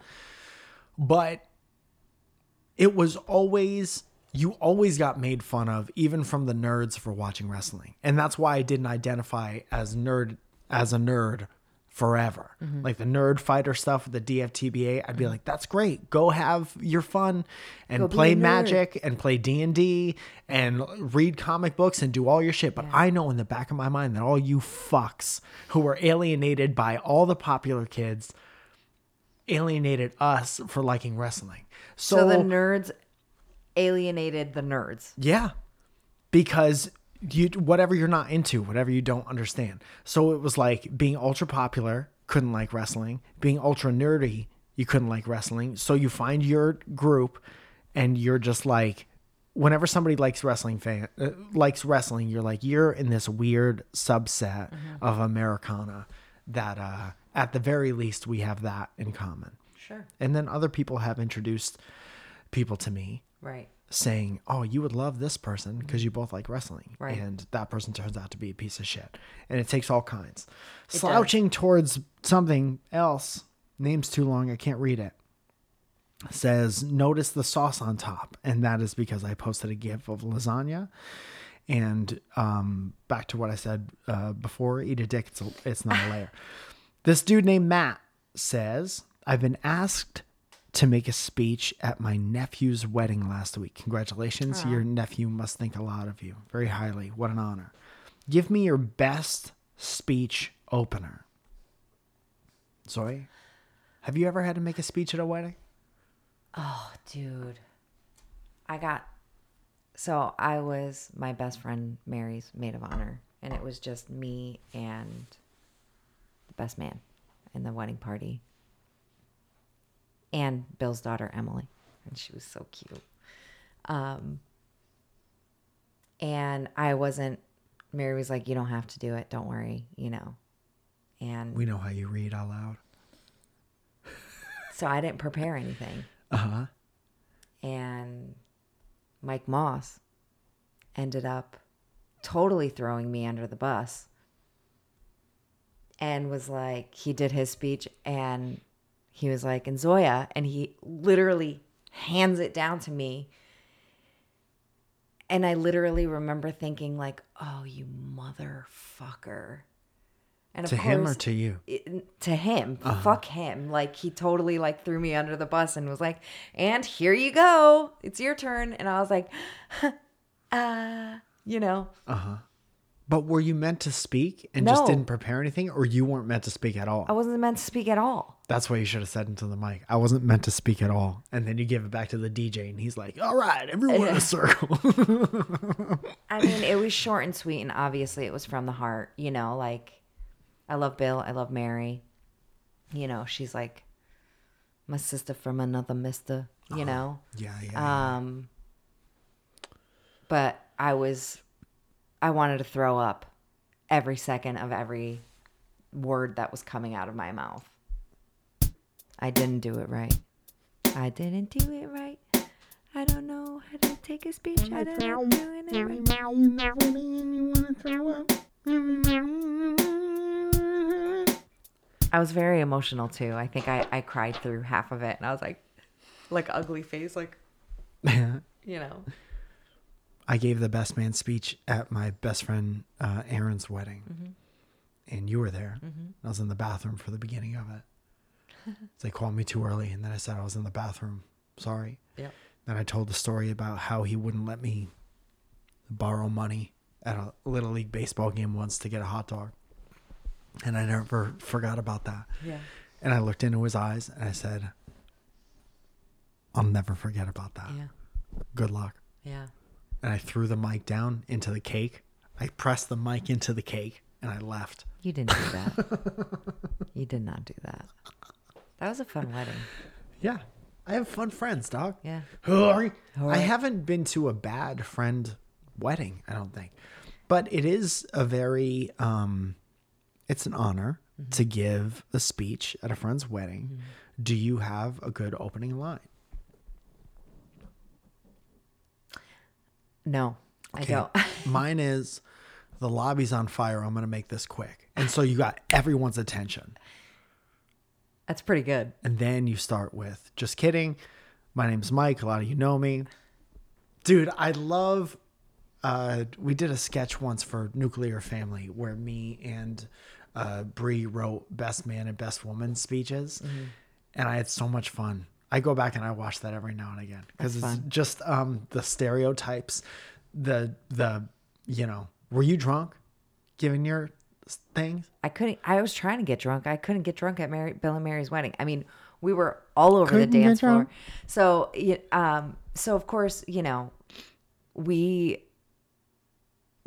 But it was always you always got made fun of even from the nerds for watching wrestling. And that's why i didn't identify as nerd as a nerd forever. Like the nerd fighter stuff the dftba i'd be like that's great. Go have your fun and Go play magic and play d&d and read comic books and do all your shit. But i know in the back of my mind that all you fucks who were alienated by all the popular kids alienated us for liking wrestling so, so the nerds alienated the nerds. yeah. Because you whatever you're not into, whatever you don't understand. So it was like being ultra popular, couldn't like wrestling, being ultra nerdy, you couldn't like wrestling. So you find your group and you're just like whenever somebody likes wrestling fan uh, likes wrestling, you're like you're in this weird subset of Americana that uh at the very least we have that in common. Sure. And then other people have introduced people to me Right. saying, "Oh, you would love this person because you both like wrestling," Right. and that person turns out to be a piece of shit, and it takes all kinds. does. Slouching towards something else. Name's too long. I can't read it. Says, notice the sauce on top, and that is because I posted a gif of lasagna. And um, back to what I said uh, before, eat a dick. It's a, it's not a layer. This dude named Matt says, I've been asked to make a speech at my nephew's wedding last week. Congratulations. Your nephew must think a lot of you very highly. What an honor. Give me your best speech opener. Zoe, have you ever had to make a speech at a wedding? Oh, dude. I got so I was my best friend Mary's maid of honor, and it was just me and the best man in the wedding party. And Bill's daughter Emily. And she was so cute. Um and I wasn't Mary was like, You don't have to do it, don't worry, you know. And We know how you read out loud. so I didn't prepare anything. Uh huh. and Mike Moss ended up totally throwing me under the bus and was like, he did his speech and he was like, and Zoya, and he literally hands it down to me. And I literally remember thinking, like, oh, you motherfucker. And To him or to you? it- to him. Fuck him. Like he totally like threw me under the bus and was like, "And here you go. It's your turn." And I was like, "Uh, you know, Uh-huh. But were you meant to speak and No. just didn't prepare anything, or you weren't meant to speak at all? I wasn't meant to speak at all." That's what you should have said into the mic. I wasn't meant to speak at all. And then you give it back to the DJ, and he's like, "All right, everyone in a circle." I mean, it was short and sweet and obviously it was from the heart, you know, like I love Bill, I love Mary. You know, she's like my sister from another mister, you know. yeah, yeah. Um, but I was, I wanted to throw up every second of every word that was coming out of my mouth. I didn't do it right. I didn't do it right. I don't know how to take a speech. I don't know doing it right. I was very emotional too. I think I, I cried through half of it and I was like, like ugly face, like, you know. I gave the best man speech at my best friend uh, Aaron's wedding, Mm-hmm. and you were there. I was in the bathroom for the beginning of it. They called me too early, and then I said I was in the bathroom. Sorry. Yeah. Then I told the story about how he wouldn't let me borrow money at a little league baseball game once to get a hot dog, and I never forgot about that. Yeah. And I looked into his eyes and I said, "I'll never forget about that. Yeah. Good luck." Yeah. and I threw the mic down into the cake. I pressed the mic into the cake and I left. You didn't do that. you did not do that. That was a fun wedding. Yeah. I have fun friends, dog. Yeah. Hurry. I haven't been to a bad friend wedding, I don't think. But it is a very um it's an honor to give a speech at a friend's wedding. Do you have a good opening line? No, I don't. Mine is the lobby's on fire. I'm going to make this quick. And so you got everyone's attention. That's pretty good. And then you start with, just kidding. My name's Mike. A lot of you know me. Dude, I love. Uh, we did a sketch once for Nuclear Family where me and uh, Bree wrote Best Man and Best Woman speeches. And I had so much fun. I go back and I watch that every now and again because it's fun. just um, the stereotypes, the, the, you know, were you drunk giving your things? I couldn't. I was trying to get drunk. I couldn't get drunk at Mary, Bill and Mary's wedding. I mean, we were all over Couldn't the dance floor. So, um, so of course, you know, we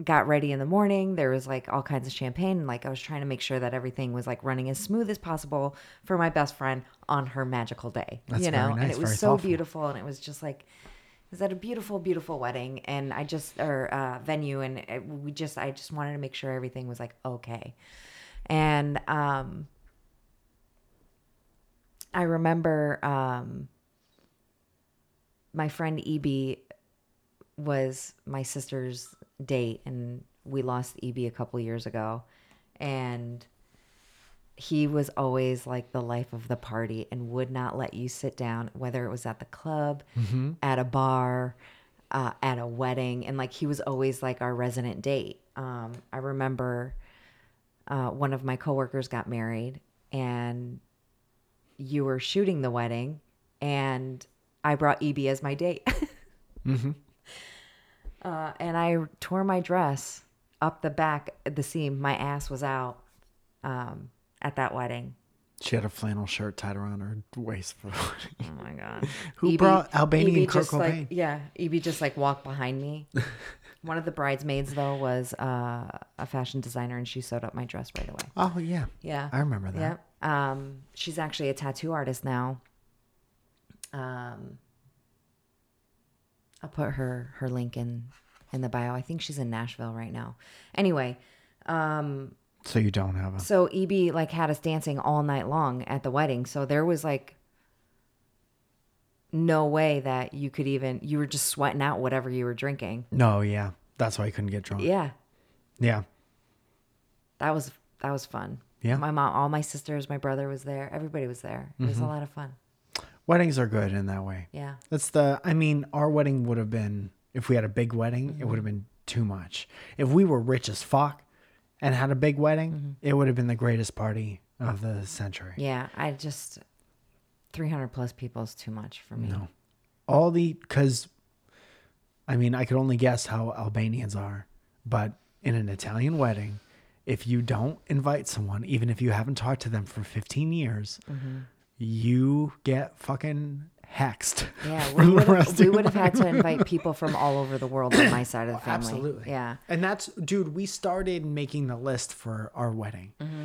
got ready in the morning. There was like all kinds of champagne. And like I was trying to make sure that everything was like running as smooth as possible for my best friend on her magical day. That's you know, and it was so thoughtful. beautiful, and it was just like. Was at a beautiful, beautiful wedding, and I just or uh, venue, and it, we just I just wanted to make sure everything was like okay, and um, I remember um, my friend Eb was my sister's date, and we lost EB a couple years ago, and he was always like the life of the party and would not let you sit down, whether it was at the club, at a bar, uh, at a wedding, and like he was always like our resident date. Um, I remember uh, one of my coworkers got married, and you were shooting the wedding, and I brought EB as my date. uh, and I tore my dress up the back, the seam. My ass was out um, at that wedding. She had a flannel shirt tied around her waist for the. Oh my god! Who brought Albanian Kurt just like Cobain? yeah, EB just like walked behind me. One of the bridesmaids though was uh, a fashion designer, and she sewed up my dress right away. Oh yeah, Yeah, I remember that. Yep. Um, she's actually a tattoo artist now. Um, I'll put her her link in in the bio. I think she's in Nashville right now. Anyway, um, So you don't have a. so EB like had us dancing all night long at the wedding. So there was like no way that you could even you were just sweating out whatever you were drinking. No, yeah, that's why you couldn't get drunk. Yeah. Yeah, That was that was fun. Yeah. My mom, all my sisters, my brother was there. Everybody was there. It was Mm-hmm. a lot of fun. weddings are good in that way. Yeah. That's the. I mean, our wedding would have been if we had a big wedding. It Mm-hmm. would have been too much. If we were rich as fuck and had a big wedding, Mm-hmm. it would have been the greatest party of the century. Yeah, I just 300 plus people is too much for me. No. All the because, I mean, I could only guess how Albanians are, but in an Italian wedding, if you don't invite someone, even if you haven't talked to them for 15 years, Mm-hmm. you get fucking hexed. Yeah, we would have, we would have had to invite people from all over the world on my side of the family. Absolutely. Yeah. And that's, dude, we started making the list for our wedding. Mm-hmm.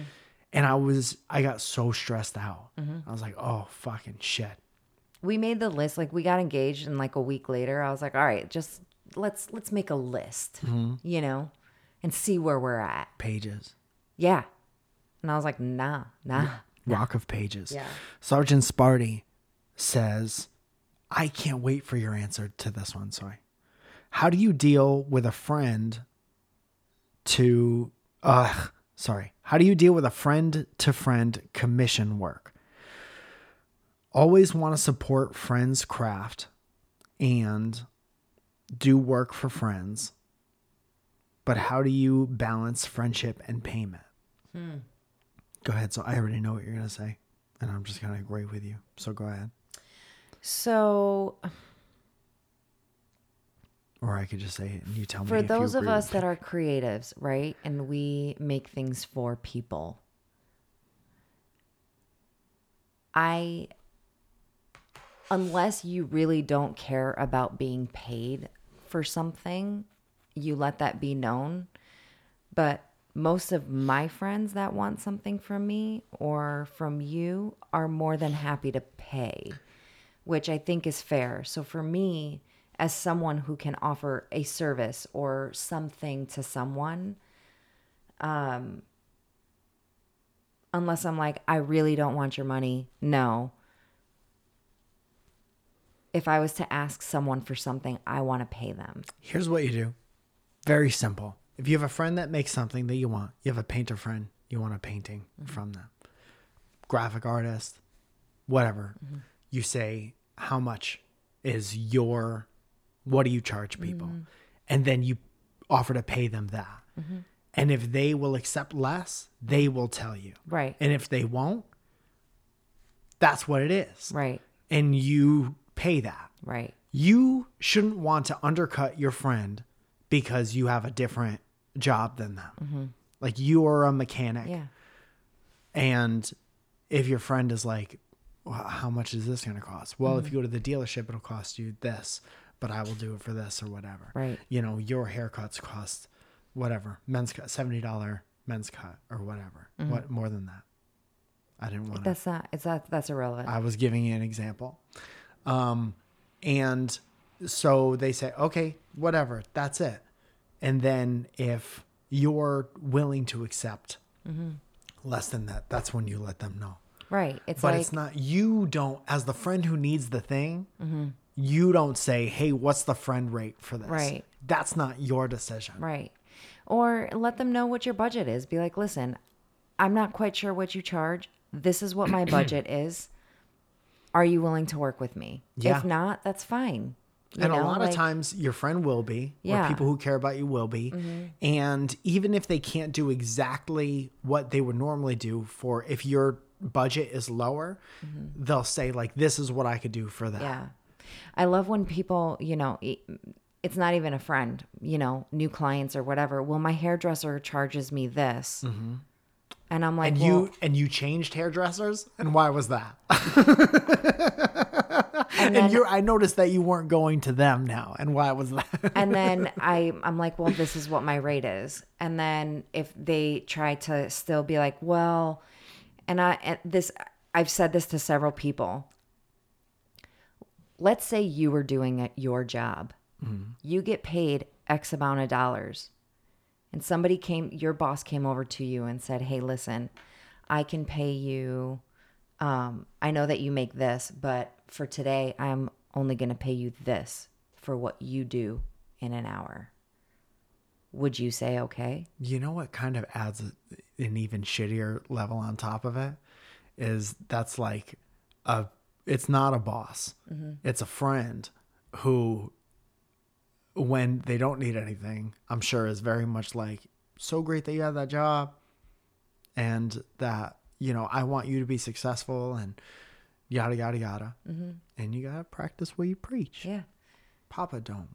And I was, I got so stressed out. I was like, oh, fucking shit. We made the list like we got engaged and like a week later I was like, "All right, just let's let's make a list." Mm-hmm. You know, and see where we're at. Pages. Yeah. And I was like, "Nah, nah." Rock of Pages. Yeah. Sergeant Sparty says, I can't wait for your answer to this one. Sorry. How do you deal with a friend to, uh, sorry. How do you deal with a friend to friend commission work? Always want to support friends' craft and do work for friends. But how do you balance friendship and payment? Go ahead. So I already know what you're going to say, and I'm just going to agree with you. So go ahead. So, Or I could just say it and you tell me. for those of us that are creatives, right? And we make things for people. I unless you really don't care about being paid for something, you let that be known. But most of my friends that want something from me or from you are more than happy to pay, which I think is fair. So for me, as someone who can offer a service or something to someone, um, unless I'm like, I really don't want your money, no. If I was to ask someone for something, I want to pay them. Here's what you do. Very simple. If you have a friend that makes something that you want, you have a painter friend, you want a painting from them. Graphic artist, whatever. You say, how much is your, what do you charge people? Mm-hmm. And then you offer to pay them that. Mm-hmm. And if they will accept less, they will tell you. Right. And if they won't, that's what it is. Right. And you pay that. Right. You shouldn't want to undercut your friend because you have a different job than them. Mm-hmm. Like you are a mechanic. Yeah. And if your friend is like, well, how much is this going to cost? Well, if mm. you go to the dealership, it'll cost you this, but I will do it for this or whatever. Right. You know, your haircuts cost whatever, men's cut, $70 men's cut or whatever. Mm-hmm. What more than that? I didn't want to. That's not. It's that. That's irrelevant. I was giving you an example. Um, and so they say, okay, whatever, that's it. And then if you're willing to accept mm-hmm. less than that, that's when you let them know. Right. It's But like it's not, you don't, as the friend who needs the thing, You don't say, "Hey, what's the friend rate for this?" Right. That's not your decision. Right. Or let them know what your budget is. Be like, listen, I'm not quite sure what you charge. This is what my budget is. Are you willing to work with me? Yeah. If not, that's fine. You and a know, lot of times your friend will be or Yeah. Mm-hmm. people who care about you will be and even if they can't do exactly what they would normally do for if your budget is lower they'll say like this is what i could do for that Mm-hmm. Yeah. I love when people, you know, it's not even a friend, you know, new clients or whatever. Well, my hairdresser charges me this. And I'm like, and well, you and you changed hairdressers and why was that and, then- you i noticed that you weren't going to them now and why was that and then I I'm like, well, this is what my rate is. And then if they try to still be like, well, and I and this I've said this to several people. Let's say you were doing it your job. You get paid X amount of dollars. And somebody came your boss came over to you and said, "Hey, listen, I can pay you um I know that you make this, but for today I'm only going to pay you this for what you do in an hour." Would you say okay? You know what kind of adds an even shittier level on top of it is that's like a it's not a boss. Mm-hmm. It's a friend who when they don't need anything, I'm sure is very much like so great that you have that job and that you know, I want you to be successful and yada yada yada. Mm-hmm. And you got to practice what you preach. Yeah. Papa don't.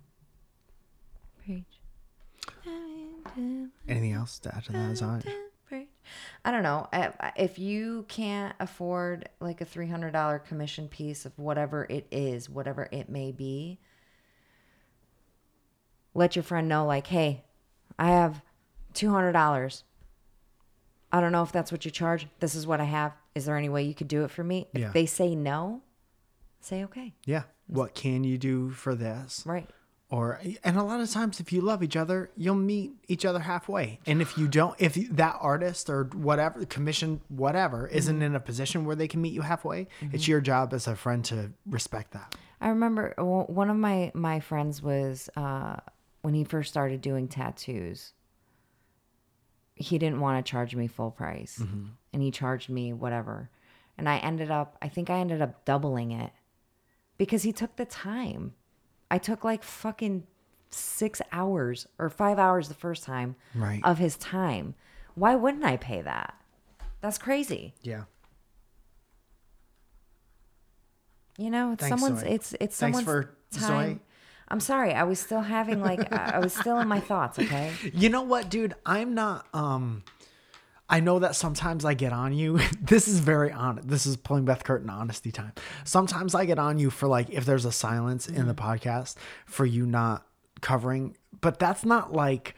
Preach. Anything else to add to that? Preach. I don't know. If you can't afford like a $300 commission piece of whatever it is, whatever it may be, let your friend know, like, hey, I have $200. I don't know if that's what you charge. This is what I have. Is there any way you could do it for me? Yeah. If they say no, say okay. Yeah. What can you do for this? Right. Or and a lot of times if you love each other you'll meet each other halfway and if you don't if that artist or whatever commission whatever mm-hmm. isn't in a position where they can meet you halfway it's mm-hmm. your job as a friend to respect that I remember one of my my friends was uh, when he first started doing tattoos. He didn't want to charge me full price, mm-hmm. and he charged me whatever. And I ended up, I think I ended up doubling it because he took the time. I took like fucking six hours or five hours the first time Right. of his time. Why wouldn't I pay that? That's crazy. yeah You know, it's Thanks, someone's Zoe. it's it's Thanks someone's for- time. Zoe. I'm sorry. I was still having like I I was still in my thoughts, okay? you know what dude i'm not um I know that sometimes I get on you. this is very honest. This is pulling Beth Curtin honesty time. Sometimes I get on you for like if there's a silence in the podcast for you not covering, but that's not like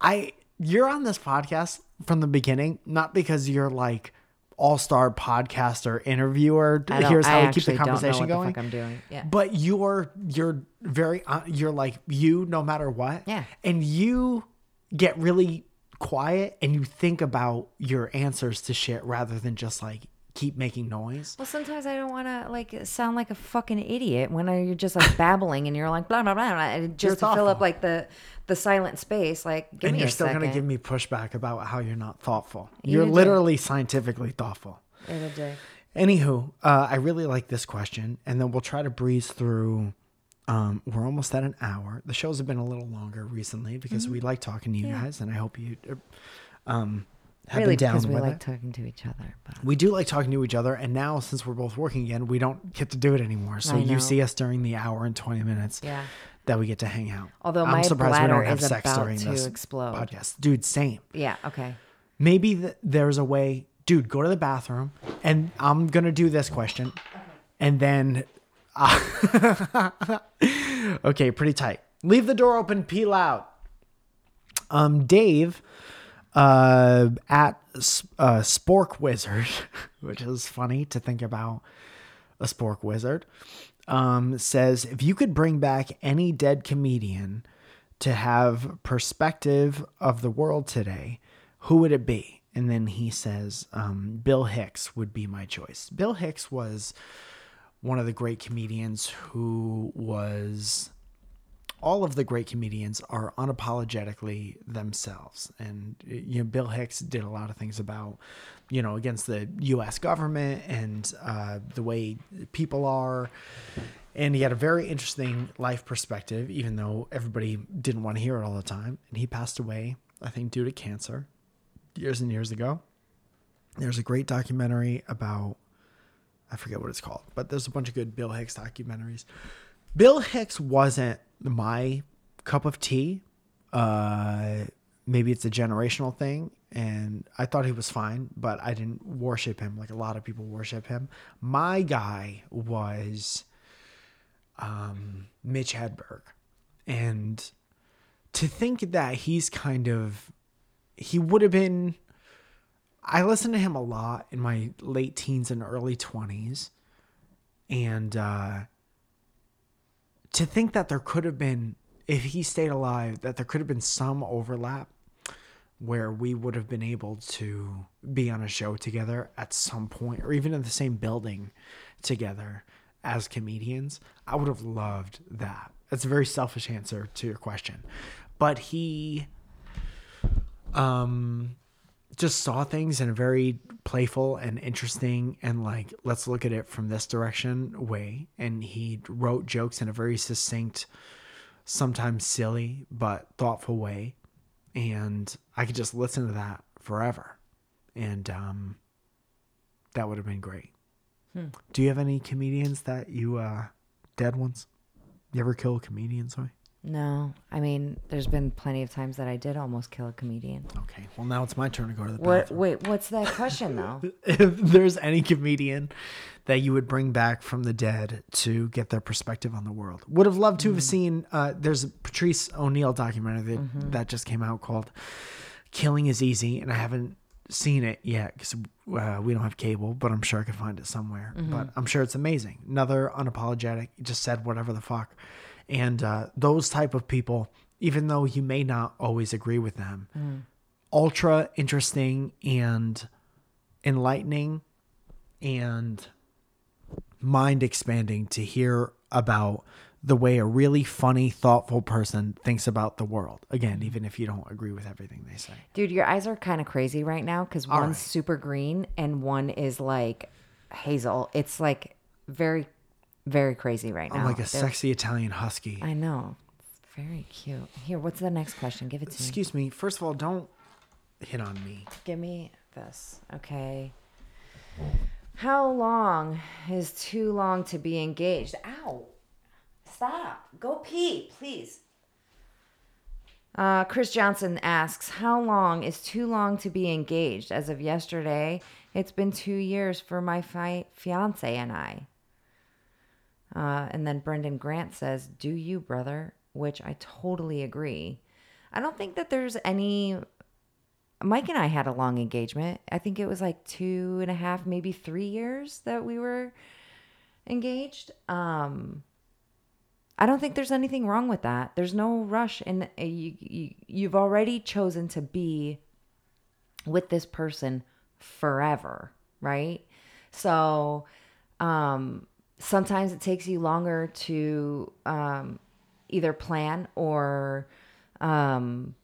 I you're on this podcast from the beginning, not because you're like all-star podcaster interviewer. Here's how I we keep the actually don't know conversation what going. The fuck I'm doing. Yeah. But you're you're very uh, you're like you no matter what. Yeah. And you get really quiet and you think about your answers to shit rather than just like keep making noise. Well, sometimes I don't want to like sound like a fucking idiot when I, you're just like babbling and you're like blah blah blah, blah and just to fill up like the the silent space. Like, give and me you're a still second. gonna give me pushback about how you're not thoughtful. You You're do. literally scientifically thoughtful. It'll do. Anywho, uh, I really like this question, and then we'll try to breeze through. Um, we're almost at an hour. The shows have been a little longer recently because Mm-hmm. we like talking to you guys, and I hope you uh, um, have Really, been down because we like it. talking to each other. But we do like talking to each other, and now since we're both working again, we don't get to do it anymore. So you see us during the hour and twenty minutes yeah. that we get to hang out. Although I'm my surprised we don't have is sex about during to this explode. podcast, dude. Same. Yeah. Okay. Maybe th- there's a way, dude. Go to the bathroom, and I'm gonna do this question, and then, okay, pretty tight. Leave the door open. Pee loud. Um, Dave, uh, at uh, Spork Wizard, which is funny to think about a Spork Wizard, um, says if you could bring back any dead comedian to have perspective of the world today, who would it be? And then he says, um, Bill Hicks would be my choice. Bill Hicks was one of the great comedians who was all of the great comedians are unapologetically themselves. And you know bill hicks did a lot of things about you know against the us government and uh, the way people are. And he had a very interesting life perspective even though everybody didn't want to hear it all the time. And he passed away i think due to cancer years and years ago. There's a great documentary about i forget what it's called but there's a bunch of good bill hicks documentaries bill hicks wasn't my cup of tea. Uh, maybe it's a generational thing, and I thought he was fine, but I didn't worship him like a lot of people worship him. My guy was um, Mitch Hedberg, and to think that he's kind of he would have been. I listened to him a lot in my late teens and early twenties, and. uh to think that there could have been, if he stayed alive, that there could have been some overlap where we would have been able to be on a show together at some point or even in the same building together as comedians. I would have loved that. That's a very selfish answer to your question. But he um just saw things in a very playful and interesting and like let's look at it from this direction way. And he wrote jokes in a very succinct sometimes silly but thoughtful way. And i could just listen to that forever. And um that would have been great. Hmm. do you have any comedians that you uh dead ones? You ever kill comedians comedian? Sorry no, I mean, there's been plenty of times that I did almost kill a comedian. Okay, well now it's my turn to go to the What? bathroom. Wait, what's that question though? if there's any comedian that you would bring back from the dead to get their perspective on the world, would have loved to have seen. Uh, there's a Patrice O'Neal documentary that, Mm-hmm. that just came out called "Killing Is Easy," and I haven't seen it yet because uh, we don't have cable, but I'm sure I could find it somewhere. Mm-hmm. But I'm sure it's amazing. Another unapologetic, just said whatever the fuck, and uh, those type of people, even though you may not always agree with them, ultra interesting and enlightening and mind expanding to hear about the way a really funny, thoughtful person thinks about the world. Again, even if you don't agree with everything they say. Dude, your eyes are kind of crazy right now because one's right. super green and one is like hazel. It's like very, very crazy right now. I'm like a They're- sexy Italian husky. I know. It's very cute. Here, what's the next question? Give it to me. Excuse me. First of all, don't hit on me. Give me this. Okay. How long is too long to be engaged? Ow. Stop. Go pee, please. Uh, Chris Johnson asks, How long is too long to be engaged? As of yesterday, it's been two years for my fi- fiance and I. Uh, and then Brendan Grant says, Do you, brother? Which I totally agree. I don't think that there's any Mike and I had a long engagement. I think it was like two and a half, maybe three years that we were engaged. Um, I don't think there's anything wrong with that. There's no rush, and uh, you, you you've already chosen to be with this person forever, right? So, um, sometimes it takes you longer to um, either plan or um,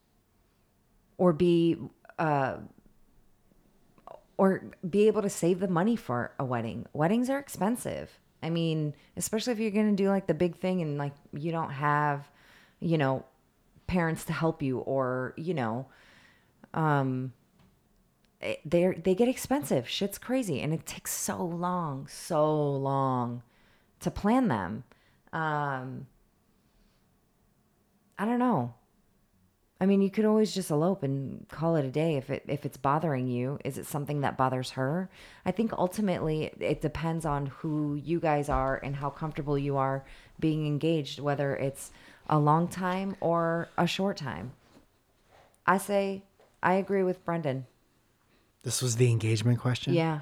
or be uh, or be able to save the money for a wedding. Weddings are expensive. I mean, especially if you're going to do like the big thing and like you don't have, you know, parents to help you or, you know, um they they get expensive. Shit's crazy and it takes so long, so long to plan them. Um I don't know. I mean, you could always just elope and call it a day if it if it's bothering you. Is it something that bothers her? I think ultimately it depends on who you guys are and how comfortable you are being engaged, whether it's a long time or a short time. I say I agree with Brendan. This was the engagement question. Yeah.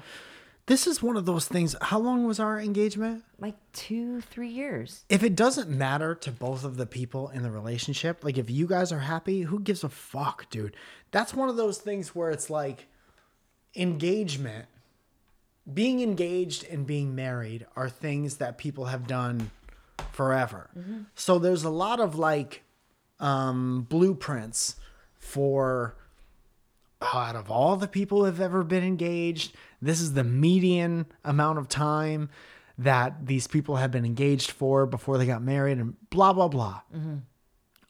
This is one of those things. How long was our engagement? Like 2 3 years. If it doesn't matter to both of the people in the relationship, like if you guys are happy, who gives a fuck, dude? That's one of those things where it's like engagement being engaged and being married are things that people have done forever. So there's a lot of like um, blueprints for out of all the people who have ever been engaged, this is the median amount of time that these people have been engaged for before they got married, and blah, blah, blah. Mm-hmm.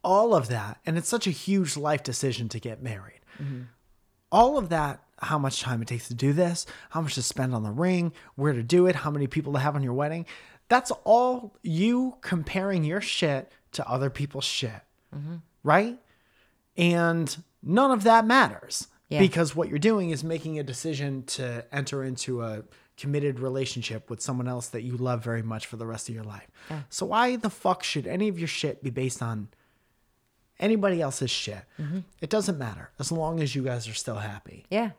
All of that. And it's such a huge life decision to get married. Mm-hmm. All of that, how much time it takes to do this, how much to spend on the ring, where to do it, how many people to have on your wedding. That's all you comparing your shit to other people's shit. Mm-hmm. Right? And none of that matters Yeah. because what you're doing is making a decision to enter into a committed relationship with someone else that you love very much for the rest of your life. So why the fuck should any of your shit be based on anybody else's shit? It doesn't matter as long as you guys are still happy. Yeah.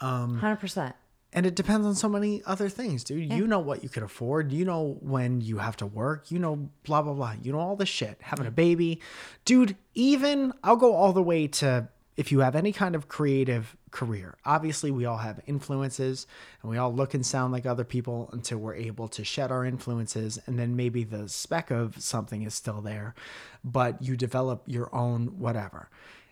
Um, 100%. And it depends on so many other things, dude. You know what you can afford. You know when you have to work. You know, blah, blah, blah. You know all this shit. Having a baby. Dude, even I'll go all the way to if you have any kind of creative career. Obviously, we all have influences and we all look and sound like other people until we're able to shed our influences. And then maybe the speck of something is still there, but you develop your own whatever.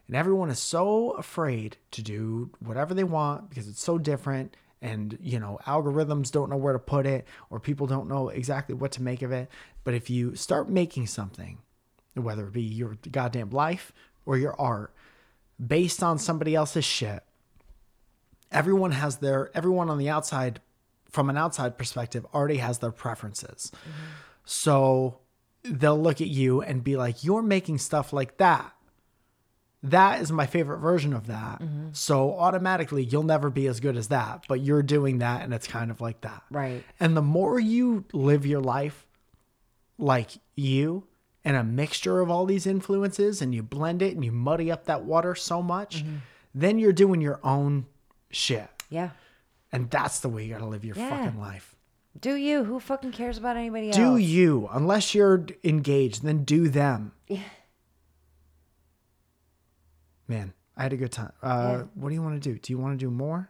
And everyone is so afraid to do whatever they want because it's so different. And, you know, algorithms don't know where to put it or people don't know exactly what to make of it. But if you start making something, whether it be your goddamn life or your art, based on somebody else's shit, everyone has their, everyone on the outside, from an outside perspective, already has their preferences. So they'll look at you and be like, you're making stuff like that that is my favorite version of that. So automatically you'll never be as good as that, but you're doing that and it's kind of like that. Right. And the more you live your life like you and a mixture of all these influences and you blend it and you muddy up that water so much, then you're doing your own shit. Yeah. And that's the way you got to live your Yeah. fucking life. Do you? Who fucking cares about anybody else? Do you, unless you're engaged, then do them. Yeah. Man, I had a good time. Uh, Yeah. What do you want to do? Do you want to do more?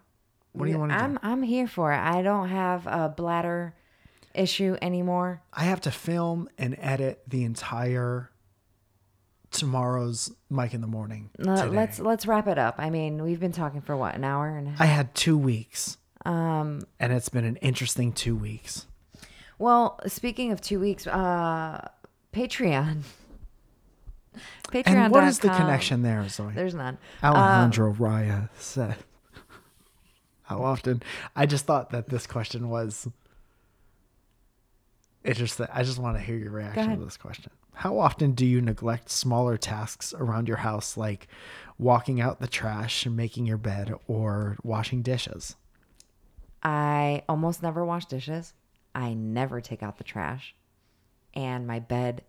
What do you want to do? I'm I'm here for it. I don't have a bladder issue anymore. I have to film and edit the entire tomorrow's Mike in the Morning. Uh, let's let's wrap it up. I mean, we've been talking for what an hour and a half. I had two weeks, Um. and it's been an interesting two weeks. Well, speaking of two weeks, uh, Patreon. Patreon. And what is the connection there, Zoe? There's none. Alejandro Raya said. How often? I just thought that this question was interesting. I just want to hear your reaction to this question. How often do you neglect smaller tasks around your house, like walking out the trash and making your bed or washing dishes? I almost never wash dishes. I never take out the trash. And my bed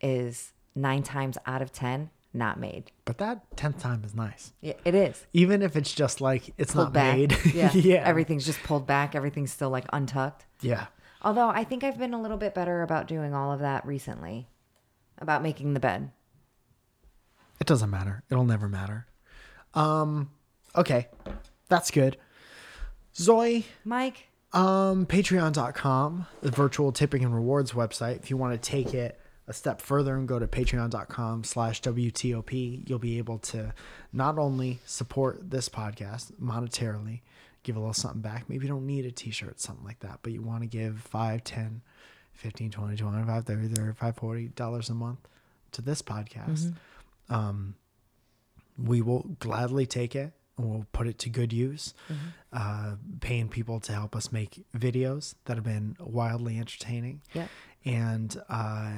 is nine times out of 10 not made. But that tenth time is nice, Yeah, it is. even if it's just like it's Pulled not back. made. Yeah. yeah, Everything's just pulled back. Everything's still like untucked. yeah. Although I think I've been a little bit better about doing all of that recently, about making the bed. It doesn't matter. It'll never matter. Um, okay, that's good. Zoe, Mike, um, patreon.com, the virtual tipping and rewards website. If you want to take it a step further and go to patreon.com slash WTOP, you'll be able to not only support this podcast monetarily, give a little something back. Maybe you don't need a t-shirt, something like that, but you want to give 5, 10, 15, 20, 25, 30, 35, 40 dollars a month to this podcast. Um, we will gladly take it and we'll put it to good use, uh, paying people to help us make videos that have been wildly entertaining yeah, and uh,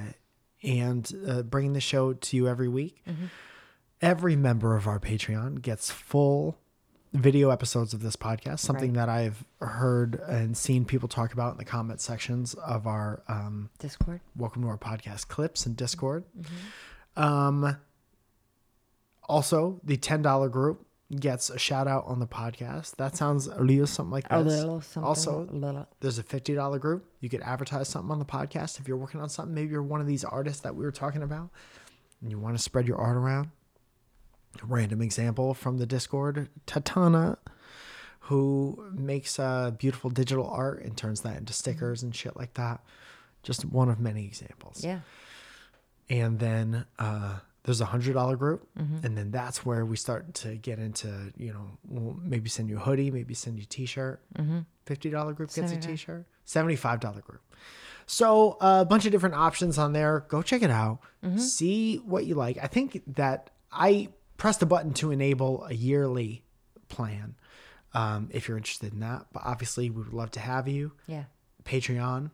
and uh, bringing the show to you every week. Every member of our Patreon gets full video episodes of this podcast, something that I've heard and seen people talk about in the comment sections of our um, Discord. welcome to our podcast clips and Discord. Um, also, the ten dollar group gets a shout out on the podcast. That sounds a little something like A this. little something. Also, a little. there's a fifty dollar group. You could advertise something on the podcast if you're working on something. Maybe you're one of these artists that we were talking about, and you want to spread your art around. A random example from the Discord: Tatana, who makes uh, beautiful digital art and turns that into stickers and shit like that. Just one of many examples. Yeah. And then uh, there's a hundred dollar group, and then that's where we start to get into you know we'll maybe send you a hoodie, maybe send you a t-shirt. Fifty dollar group gets a 75. t-shirt. Seventy five dollar group. So a bunch of different options on there. Go check it out. See what you like. I think that I pressed the button to enable a yearly plan. Um, if you're interested in that, but obviously we would love to have you. Yeah. Patreon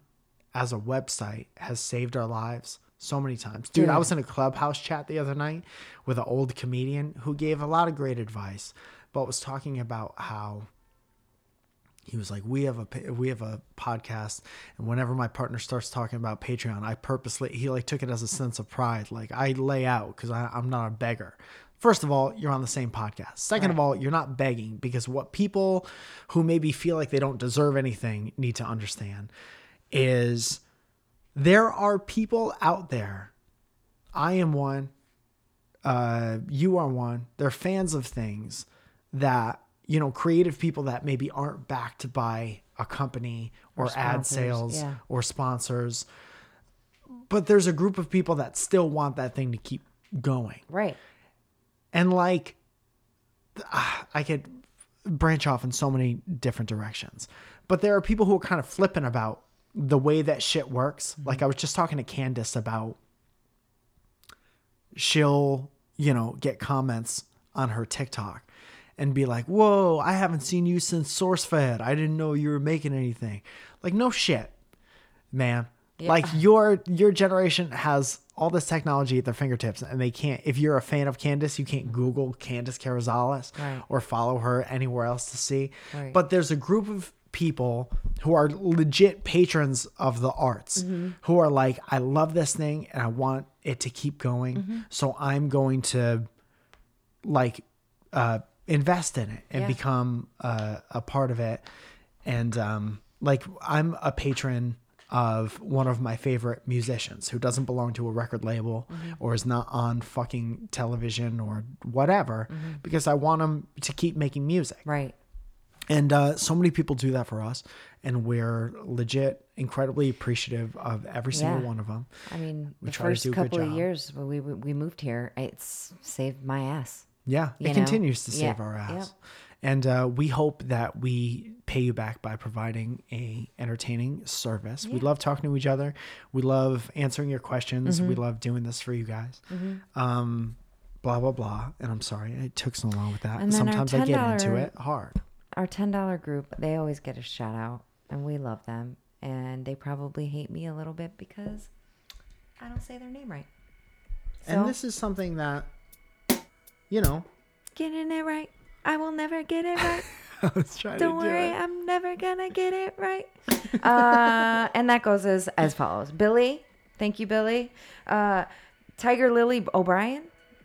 as a website has saved our lives so many times. Dude, I was in a clubhouse chat the other night with an old comedian who gave a lot of great advice, but was talking about how he was like, "We have a we have a podcast, and whenever my partner starts talking about Patreon, I purposely he like took it as a sense of pride. Like I lay out because I'm not a beggar. First of all, you're on the same podcast. Second of all, you're not begging because what people who maybe feel like they don't deserve anything need to understand is there are people out there. I am one. Uh, you are one. They're fans of things that you know, creative people that maybe aren't backed by a company or, ad sales yeah. or sponsors. But there's a group of people that still want that thing to keep going. Right. And like, ah, I could branch off in so many different directions. But there are people who are kind of flippant about the way that shit works. Like I was just talking to Candace about she'll, you know, get comments on her TikTok and be like, "Whoa, I haven't seen you since SourceFed. I didn't know you were making anything." Like no shit, man. Yeah. Like your your generation has all this technology at their fingertips, and they can't. If you're a fan of Candace, you can't Google Candace Carrizales Right. or follow her anywhere else to see. Right. But there's a group of people who are legit patrons of the arts Mm-hmm. who are like, I love this thing and I want it to keep going. Mm-hmm. So I'm going to like uh, invest in it and Yeah. become uh, a part of it. And um, like I'm a patron of one of my favorite musicians who doesn't belong to a record label Mm-hmm. or is not on fucking television or whatever Mm-hmm. because I want him to keep making music. Right. And uh, so many people do that for us, and we're legit incredibly appreciative of every single Yeah. one of them. I mean, We the try to first do a good couple of years when we we moved here, it's saved my ass. Yeah, it know? continues to save Yeah, our ass. yeah. And uh, we hope that we pay you back by providing a entertaining service. We love talking to each other. We love answering your questions. Mm-hmm. We love doing this for you guys. Um, blah blah blah. And I'm sorry it took so long with that. And Sometimes I get into it hard. Our ten dollar group, they always get a shout out, and we love them. And they probably hate me a little bit because I don't say their name right. So And this is something that, you know, getting it right, I will never get it right. I was trying Don't to do worry, it. I'm never gonna get it right. uh, and that goes as as follows: Billy, thank you, Billy. Uh, Tiger Lily O'Brien,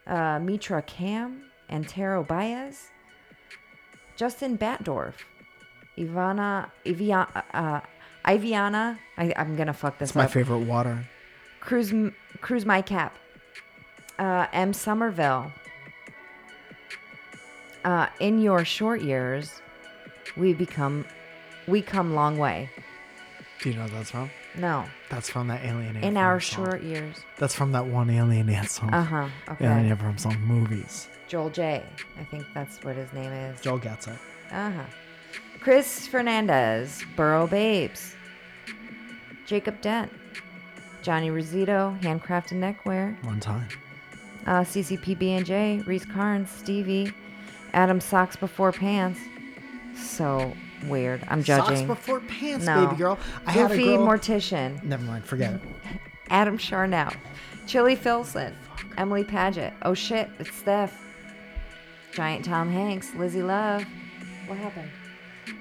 uh, Mitra Cam, Antero Baez, Justin Batdorf, Ivana Iviana. Uh, Iviana, I, I'm gonna fuck this It's my up. favorite water. Cruise, Cruise My Cap. Uh, M. Somerville. Uh, in your short years, we become, we come long way. Do you know what that's from? No, That's from that Alien Ant in our song. short years. That's from that one Alien Ant song. Uh huh. Okay. Alien Ant from song movies. Joel J. I think that's what his name is. Joel gets it. Uh huh. Chris Fernandez, Burrow Babes, Jacob Dent, Johnny Rosito, Handcrafted Neckwear, One time. uh, CCPB&J, Reese Carnes, Stevie, Adam Socks Before Pants. So weird. I'm judging. Socks before pants, No. baby girl. I had a girl. Mortician, Never mind. Forget it. Adam Charnow, Chili Filson, Emily Paget. Oh shit, it's Steph. Giant Tom Hanks, Lizzie Love. What happened?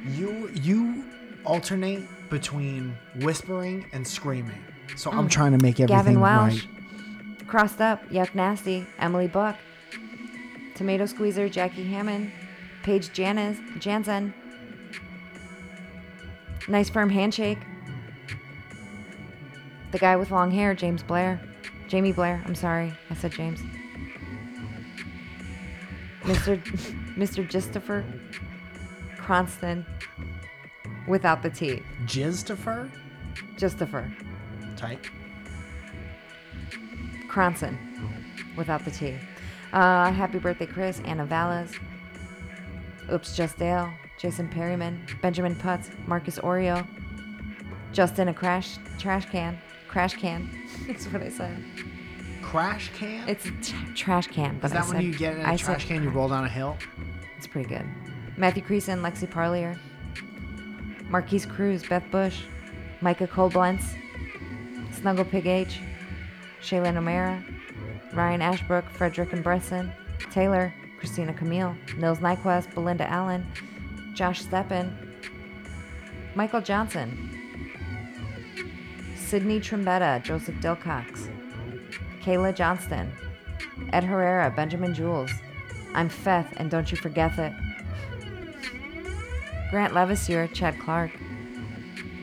You you alternate between whispering and screaming. So I'm trying to make everything Mm. Gavin Welsh, right. Crossed Up, Yuck Nasty, Emily Buck, Tomato Squeezer, Jackie Hammond, Paige Janis, Jansen, Nice Firm Handshake, the guy with long hair, James Blair, Jamie Blair, I'm sorry, I said James. Mr. Mr. Gistifer, Cronston without the T. Jiztifer? Just the. Tight. Cronson without the T. Uh, happy birthday, Chris. Anna Valles. Oops, Just Dale. Jason Perryman. Benjamin Putz. Marcus Oreo. Justin a crash trash can. Crash can. That's what I said. Crash can? It's a t- trash can. But Is that I when said, you get in a I trash said can, you roll down a hill? It's pretty good. Matthew Creason, Lexi Parlier, Marquise Cruz, Beth Bush, Micah Koblenz, Snuggle Pig H, Shaylin O'Mara, Mm. Ryan Ashbrook, Frederick and Bresson, Taylor, Christina Camille, Nils Nyquist, Belinda Allen, Josh Steppen, Michael Johnson, Sydney Trimbetta, Joseph Dilcox, Kayla Johnston, Ed Herrera, Benjamin Jules. I'm Feth, and don't you forget it. Grant Levisier, Chad Clark,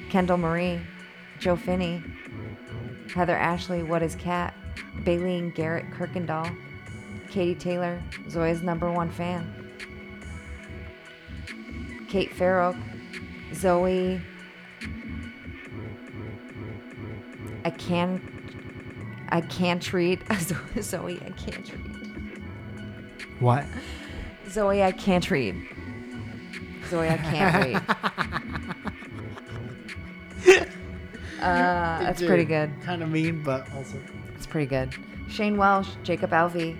Kendall Marie, Joe Finney, Heather Ashley, What is Cat, Bailey and Garrett Kirkendall, Katie Taylor, Zoya's number one fan, Kate Farrow, Zoe. I can't. I can't read. Zoe, I can't read. What? Zoe, I can't read. Zoe, I can't read. uh, that's pretty good. Kind of mean, but also. It's pretty good. Shane Welsh, Jacob Alvey,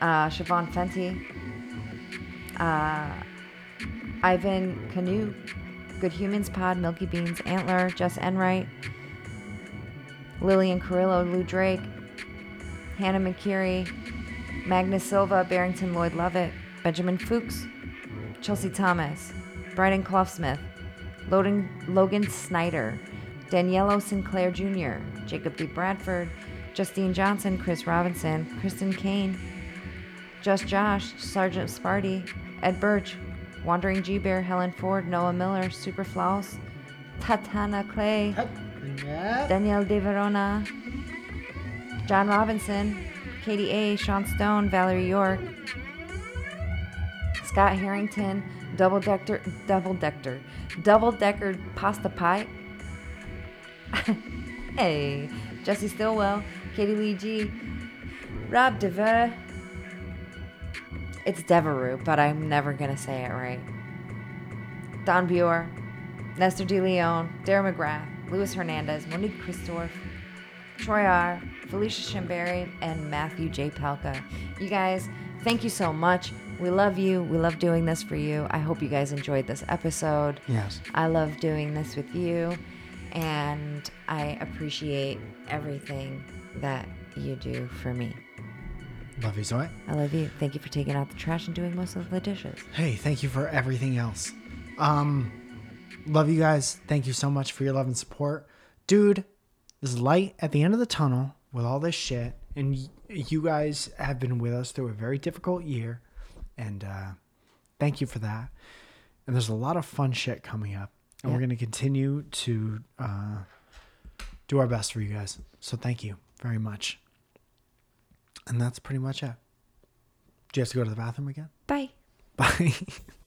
uh, Siobhan Fenty, uh, Ivan Canoe, Good Humans Pod, Milky Beans, Antler, Jess Enright, Lillian Carrillo, Lou Drake, Hannah McCurry, Magnus Silva, Barrington Lloyd Lovett, Benjamin Fuchs, Chelsea Thomas, Bryden Cloughsmith, Logan, Logan Snyder, Daniello Sinclair Jr., Jacob D. Bradford, Justine Johnson, Chris Robinson, Kristen Kane, Just Josh, Sergeant Sparty, Ed Birch, Wandering G Bear, Helen Ford, Noah Miller, Super Flaus, Tatana Clay, Danielle De Verona, John Robinson, Katie A., Sean Stone, Valerie York, Scott Harrington, Double Decker, Double Decker, Double Decker Pasta Pie. hey, Jesse Stillwell, Katie Lee G, Rob Devera. It's Devereux, but I'm never gonna say it right. Don Buer, Nestor De Leon, Dara McGrath, Luis Hernandez, Monique Christorf, Troy R., Felicia Shimberry, and Matthew J. Palka. You guys, thank you so much. We love you. We love doing this for you. I hope you guys enjoyed this episode. Yes. I love doing this with you, and I appreciate everything that you do for me. Love you, Zoe. I love you. Thank you for taking out the trash and doing most of the dishes. Hey, thank you for everything else. Um, love you guys. Thank you so much for your love and support, dude. There's light at the end of the tunnel with all this shit, and y- you guys have been with us through a very difficult year, and uh, thank you for that. And there's a lot of fun shit coming up, and we're gonna continue to uh, do our best for you guys. So thank you very much. And that's pretty much it. Do you have to go to the bathroom again? Bye. Bye.